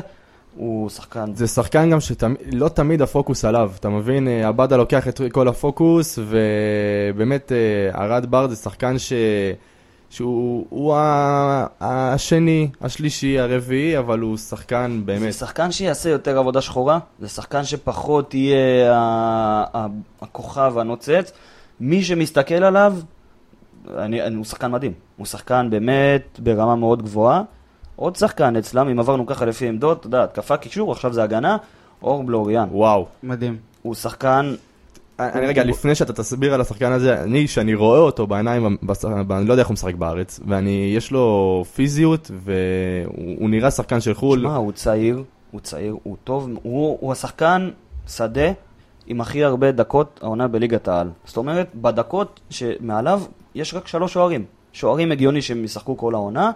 הוא שחקן... זה שחקן גם שלא תמיד הפוקוס עליו, אתה מבין? אה, עבדה לוקח את כל הפוקוס, ובאמת אה, ארד בר זה שחקן ש... שהוא הוא השני, השלישי, הרביעי, אבל הוא שחקן זה באמת. שחקן שיעשה יותר עבודה שחורה, זה שחקן שפחות יהיה הכוכב הנוצץ. מי שמסתכל עליו, אני, אני, הוא שחקן מדהים. הוא שחקן באמת ברמה מאוד גבוהה. עוד שחקן אצלם, אם עברנו ככה לפי עמדות, אתה יודע, התקפה קישור, עכשיו זה הגנה, אור בלוריאן. וואו. מדהים. הוא שחקן, אני רגע, לפני שאתה תסביר על השחקן הזה, אני, שאני רואה אותו בעיניים, אני לא יודע איך הוא משחק בארץ, ואני, יש לו פיזיות, והוא הוא נראה שחקן של חו"ל. שמע, הוא צעיר, הוא צעיר, הוא טוב, הוא, הוא השחקן שדה עם הכי הרבה דקות העונה בליגת העל. זאת אומרת, בדקות שמעליו יש רק שלוש שוערים. שוערים הגיוני שהם ישחקו כל העונה.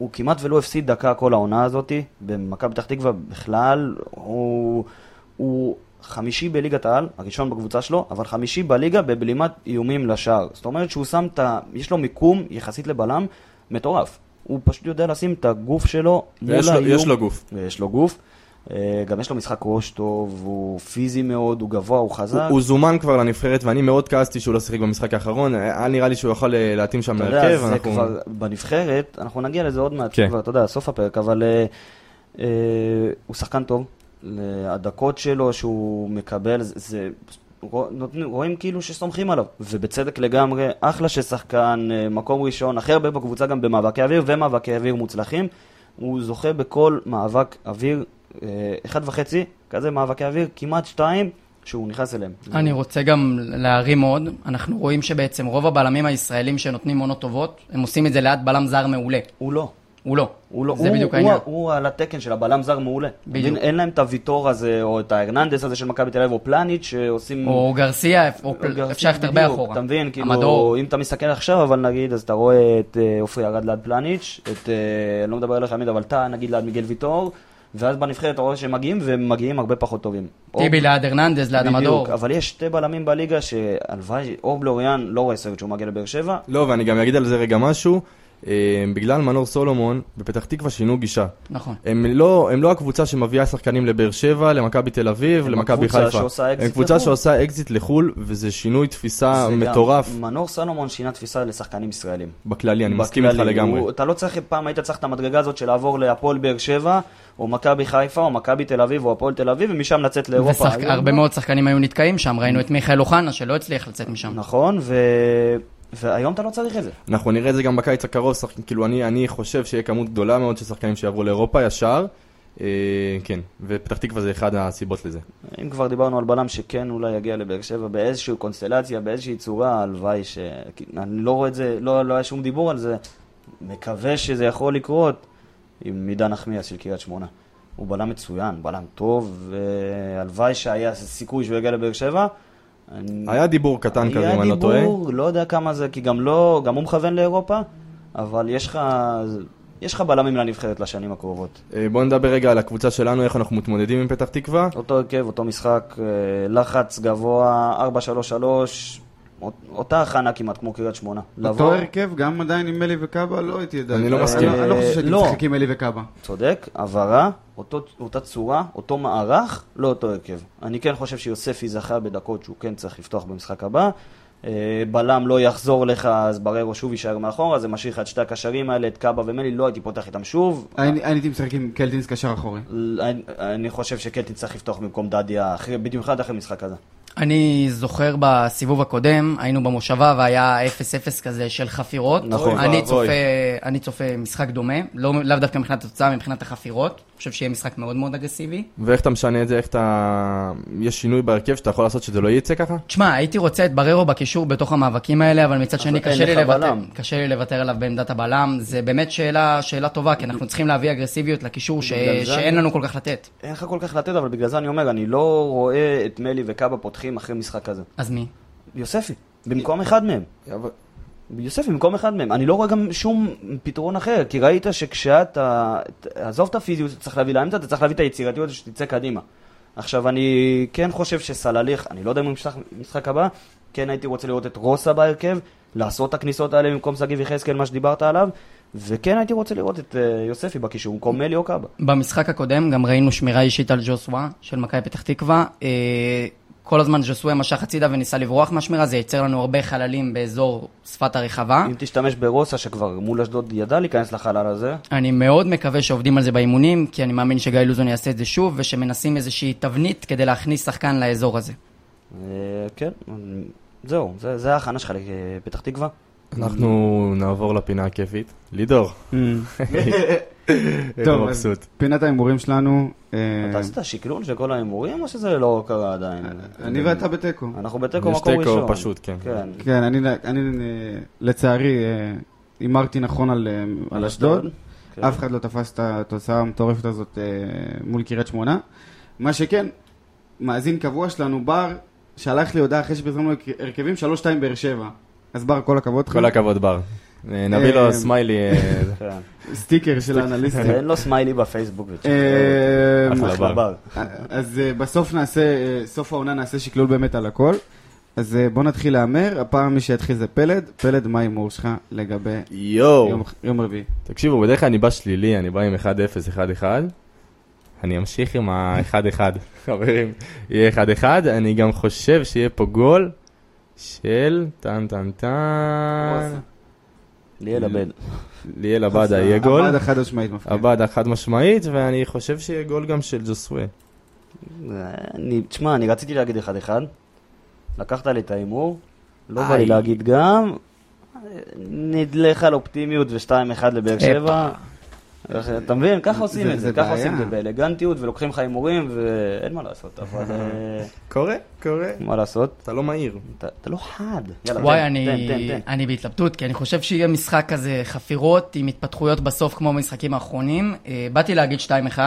הוא כמעט ולא הפסיד דקה כל העונה הזאתי. במכבי פתח תקווה בכלל, הוא, הוא חמישי בליגת העל, הראשון בקבוצה שלו, אבל חמישי בליגה בבלימת איומים לשער. זאת אומרת שהוא שם את ה... יש לו מיקום יחסית לבלם מטורף. הוא פשוט יודע לשים את הגוף שלו מול האיום. יש לו גוף. ויש לו גוף. אה, גם יש לו משחק ראש טוב, הוא פיזי מאוד, הוא גבוה, הוא חזק. הוא, הוא זומן כבר לנבחרת, ואני מאוד כעסתי שהוא לא שיחק במשחק האחרון, היה נראה לי שהוא יכול אה, להתאים שם אתה יודע, להרכב, זה אנחנו... כבר בנבחרת, אנחנו נגיע לזה עוד מעט, כן. כבר, אתה יודע, סוף הפרק, אבל אה, אה, הוא שחקן טוב. הדקות שלו שהוא מקבל, זה, נותנים- רואים כאילו שסומכים עליו, ובצדק לגמרי, אחלה של שחקן, אה, מקום ראשון, הכי הרבה בקבוצה גם במאבקי אוויר, ומאבקי אוויר מוצלחים. הוא זוכה בכל מאבק אוויר, אה, אחד וחצי, כזה מאבקי אוויר, כמעט שתיים, שהוא נכנס אליהם. אני רוצה גם להרים עוד, אנחנו רואים שבעצם רוב הבלמים הישראלים שנותנים עונות טובות, הם עושים את זה ליד בלם זר מעולה. הוא לא. הוא לא. הוא לא, זה הוא, בדיוק הוא, העניין. הוא, הוא על התקן של הבלם זר מעולה. בדיוק. מבין? אין להם את הוויטור הזה, או את ההרננדס הזה של מכבי תל אביב, או פלניץ' שעושים... או גרסיה, או פל- אפשר ללכת הרבה אחורה. אתה מבין, כאילו, המדור. אם אתה מסתכל עכשיו, אבל נגיד, אז אתה רואה את אה, עופרי ארד ליד פלניץ', את, אה, אני לא מדבר עליך עמית, אבל טאהא נגיד ליד מיגל ויטור, ואז בנבחרת אתה רואה שהם מגיעים, והם מגיעים הרבה פחות טובים. טיבי אור- ליד הרננדז, ליד המדור. בדיוק, אבל יש שתי בלמים בליגה שהלוואי, אור בלוריאן לא רואה סרט שהוא מגיע לבאר שבע, לא, ואני גם אגיד על זה רגע משהו. אה, בגלל מנור סולומון, בפתח תקווה שינו גישה. נכון. הם לא, הם לא הקבוצה שמביאה שחקנים לבאר שבע, למכבי תל אביב, הם למכבי חיפה. שעושה אקזיט הם קבוצה לחו"ל. שעושה אקזיט לחו"ל, וזה שינוי תפיסה זה גם- מטורף מנור סלומון שינה תפיסה לשחקנים ישראלים. בכללי, אני מסכים איתך לגמרי. הוא- אתה לא צריך, פעם היית צריך את המדרגה הזאת של לעבור להפועל באר שבע, או מכבי חיפה, או מכבי תל אביב, או הפועל תל אביב, ומשם לצאת לאירופה. ושחק- הרבה לא. מאוד שחקנים היו נתקעים שם, ראינו את מיכאל אוחנה שלא הצליח לצאת משם. נכון, ו... והיום אתה לא צריך את זה. אנחנו נראה את זה גם בקיץ הקרוב, שח... כאילו אני, אני חושב שיהיה כמות גדולה מאוד של שחקנים שיעברו לאירופה ישר. אה, כן, ופתח תקווה זה אחד הסיבות לזה. אם כבר דיברנו על בלם שכן אולי יגיע לבאר שבע באיזושהי קונסטלציה, באיזושהי צורה, הלוואי ש... אני לא רואה את זה, לא, לא היה שום דיבור על זה. מקווה שזה יכול לקרות עם עידן נחמיאס של קריית שמונה. הוא בלם מצוין, בלם טוב, והלוואי שהיה סיכוי שהוא יגיע לבאר שבע. אני- היה דיבור קטן כזה, אם אני לא טועה. היה דיבור, לא יודע כמה זה, כי גם לא, גם הוא מכוון לאירופה, אבל יש לך, יש לך בלמים לנבחרת לשנים הקרובות. אה, בואו נדבר רגע על הקבוצה שלנו, איך אנחנו מתמודדים עם פתח תקווה. אותו הרכב, אותו משחק, אה, לחץ גבוה, 4-3-3, אות- אותה הכנה כמעט כמו קריית שמונה. אותו הרכב, גם עדיין עם אלי וקאבה, לא הייתי יודע. אני לא מסכים. אני לא חושב שהייתי לא. משחק עם אלי וקאבה. צודק, הבהרה, אותה צורה, אותו מערך, לא אותו הרכב. אני כן חושב שיוספי זכה בדקות שהוא כן צריך לפתוח במשחק הבא. אה, בלם לא יחזור לך, אז בררו שוב יישאר מאחורה, זה משאיר לך את שתי הקשרים האלה, את קאבה ומלי, לא הייתי פותח איתם שוב. אני אני הייתי משחק עם קלטינס קשר אחורי. אני, אני חושב שקלטין צריך לפתוח במקום דדיה, במיוחד אחרי משחק כזה. אני זוכר בסיבוב הקודם, היינו במושבה והיה 0-0 כזה של חפירות. נכון. אני צופה. אני צופה משחק דומה, לא, לאו דווקא מבחינת התוצאה, מבחינת החפירות. חושב שיהיה משחק מאוד מאוד אגרסיבי. ואיך אתה משנה את זה, איך אתה... יש שינוי בהרכב שאתה יכול לעשות שזה לא יצא ככה? תשמע, הייתי רוצה את בררו בקישור בתוך המאבקים האלה, אבל מצד שני קשה לי, לוותר. קשה לי לוותר עליו בעמדת הבלם. זה באמת שאלה, שאלה טובה, כי אנחנו צריכים להביא אגרסיביות לקישור ש... שאין אני- לנו כל כך לתת. אין לך כל כך לתת, אבל בגלל זה אני אומר, אני לא רואה את מלי וקאבה פותחים אחרי משחק כזה. אז מי? יוספי, במקום אחד מהם. יוספי במקום אחד מהם. אני לא רואה גם שום פתרון אחר, כי ראית שכשאתה... עזוב את הפיזיות שצריך להביא לאמצע, אתה צריך להביא את היצירתיות שתצא קדימה. עכשיו, אני כן חושב שסלליך, אני לא יודע אם הוא ימשחק במשחק הבא, כן הייתי רוצה לראות את רוסה בהרכב, לעשות את הכניסות האלה במקום שגיב יחזקאל, מה שדיברת עליו, וכן הייתי רוצה לראות את אה, יוספי בקישור, במקום מלי או קאבה. במשחק הקודם גם ראינו שמירה אישית על ג'וסווה של מכבי פתח תקווה. כל הזמן ג'וסווה משך הצידה וניסה לברוח מהשמירה, זה ייצר לנו הרבה חללים באזור שפת הרחבה. אם תשתמש ברוסה, שכבר מול אשדוד ידע להיכנס לחלל הזה, אני מאוד מקווה שעובדים על זה באימונים, כי אני מאמין שגיא לוזון יעשה את זה שוב, ושמנסים איזושהי תבנית כדי להכניס שחקן לאזור הזה. אה, כן, זהו, זה, זה ההכנה שלך לפתח תקווה. אנחנו נעבור לפינה הכיפית. לידור. טוב, טוב, אז מבסוט. פינת ההימורים שלנו, אה, אתה עשית שקלול של כל ההימורים, או שזה לא קרה עדיין? אני ואתה בתיקו. אנחנו בתיקו יש מקום תיקו ראשון. פשוט, כן. כן. כן, אני, אני אה, לצערי אה, הימרתי נכון על, אה, על אשדוד. כן. אף אחד לא תפס את התוצאה המטורפת הזאת אה, מול קריית שמונה. מה שכן, מאזין קבוע שלנו, בר, שלח לי הודעה אחרי שפרסמנו הרכבים, 3-2 באר שבע. אז בר, כל הכבוד לך. כל הכבוד, בר. אה, נביא לו אה, סמיילי. אה, כן. סטיקר של האנליסטים. אין לו סמיילי בפייסבוק. אז בסוף נעשה, סוף העונה נעשה שקלול באמת על הכל. אז בוא נתחיל להמר, הפעם מי שיתחיל זה פלד. פלד, מה ההימור שלך לגבי. יום- יום רביעי? תקשיבו, בדרך כלל אני בא שלילי, אני בא עם 1-0, 1-1. אני אמשיך עם ה-1-1, חברים. יהיה 1-1, אני גם חושב שיהיה פה גול של טן טן טן. ליאל עבד. ליאל עבדה יהיה גול. עבדה חד משמעית מפריע. עבדה חד משמעית, ואני חושב שיהיה גול גם של ג'וסווה. אני- תשמע, אני רציתי להגיד 1-1. לקחת לי את ההימור. לא בא. לי להגיד גם. נדלך על אופטימיות ו-2-1 לבאר שבע. אתה מבין? ככה עושים זה- את זה זה, ככה. עושים את זה באלגנטיות ולוקחים לך הימורים ואין מה לעשות, אבל אה, קורה, קורה. מה לעשות? אתה לא מהיר. אתה לא חד. וואי, אני, בהתלבטות, כי אני חושב שיהיה משחק כזה חפירות עם התפתחויות בסוף כמו במשחקים האחרונים. אה, באתי להגיד 2-1.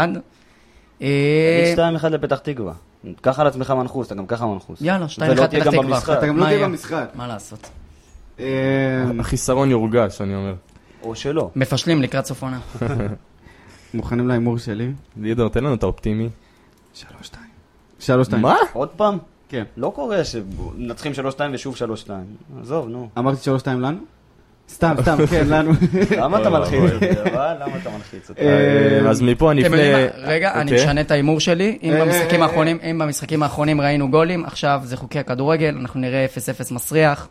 אה, תגיד 2-1 לפתח תקווה. קח על עצמך מנחוס, אתה גם ככה מנחוס. יאללה, 2-1 ולא תהיה פתח תקווה. אתה גם לא תהיה? במשחק. מה לעשות? אה, החיסרון יורגש, אני אומר. או שלא. מפשלים לקראת סוף עונה. מוכנים להימור שלי? לידור, תן לנו את האופטימי. 3-2. 3-2. מה? עוד פעם? כן. לא קורה שמנצחים 3-2 ושוב 3-2. עזוב, נו. אמרתי 3-2 לנו? סתם, סתם, כן, לנו. למה אתה מלחיץ. אותי? למה אתה מלחיץ אותי? אה, אז מפה אני אפנה... רגע, אני אוקיי. משנה את ההימור שלי. אם אה, במשחקים אה, האחרונים, אם במשחקים האחרונים ראינו גולים, עכשיו זה חוקי הכדורגל, אנחנו נראה 0-0 מסריח.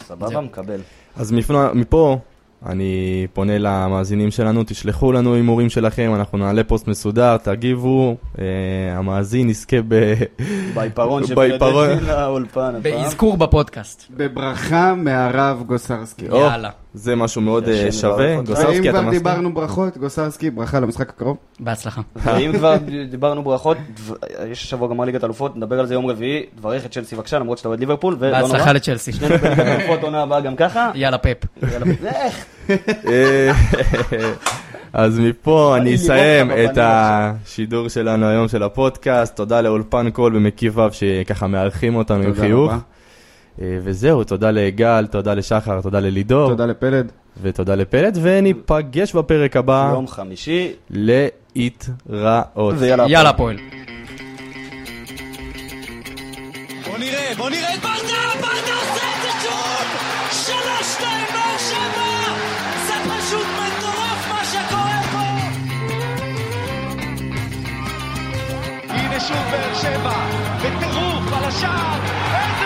סבבה. מקבל. אז מפה אני פונה למאזינים שלנו, תשלחו לנו הימורים שלכם, אנחנו נעלה פוסט מסודר, תגיבו, אה, המאזין יזכה ב... בעיפרון. פילדלפי לאולפן. באזכור בפודקאסט. בברכה מהרב גוסרסקי. יאללה. זה משהו מאוד אה, שווה. גוסרסקי, אתה כבר מסכים? דיברנו ברכות, גוסרסקי, ברכה למשחק הקרוב. בהצלחה. ואם כבר דיברנו ברכות, יש השבוע גמר ליגת אלופות, נדבר על זה יום רביעי, תברך את צ'לסי בבקשה, למרות שאתה אוהד ליברפול, ולא נורא. בהצלחה לצ'לסי. שנינו בליגת אלופות עונה הבאה גם ככה. יאללה פאפ. אה, אז מפה אני אסיים את השידור שלנו היום של הפודקאסט. תודה לאולפן קול במקיף ו' שככה מארחים אותנו עם תודה חיוך. אה, וזהו, תודה לגל, תודה לשחר, תודה ללידור, תודה לפלד. ותודה לפלד, וניפגש בפרק הבא יום חמישי, להתראות. ויאללה. יאללה הפועל. בוא נראה, בוא נראה את ברדה, ברדה עושה את זה שוב! שלוש, שתיים, באר שבע! זה פשוט מטורף מה שקורה פה! הנה שוב באר שבע, בטירוף על השער, איזה!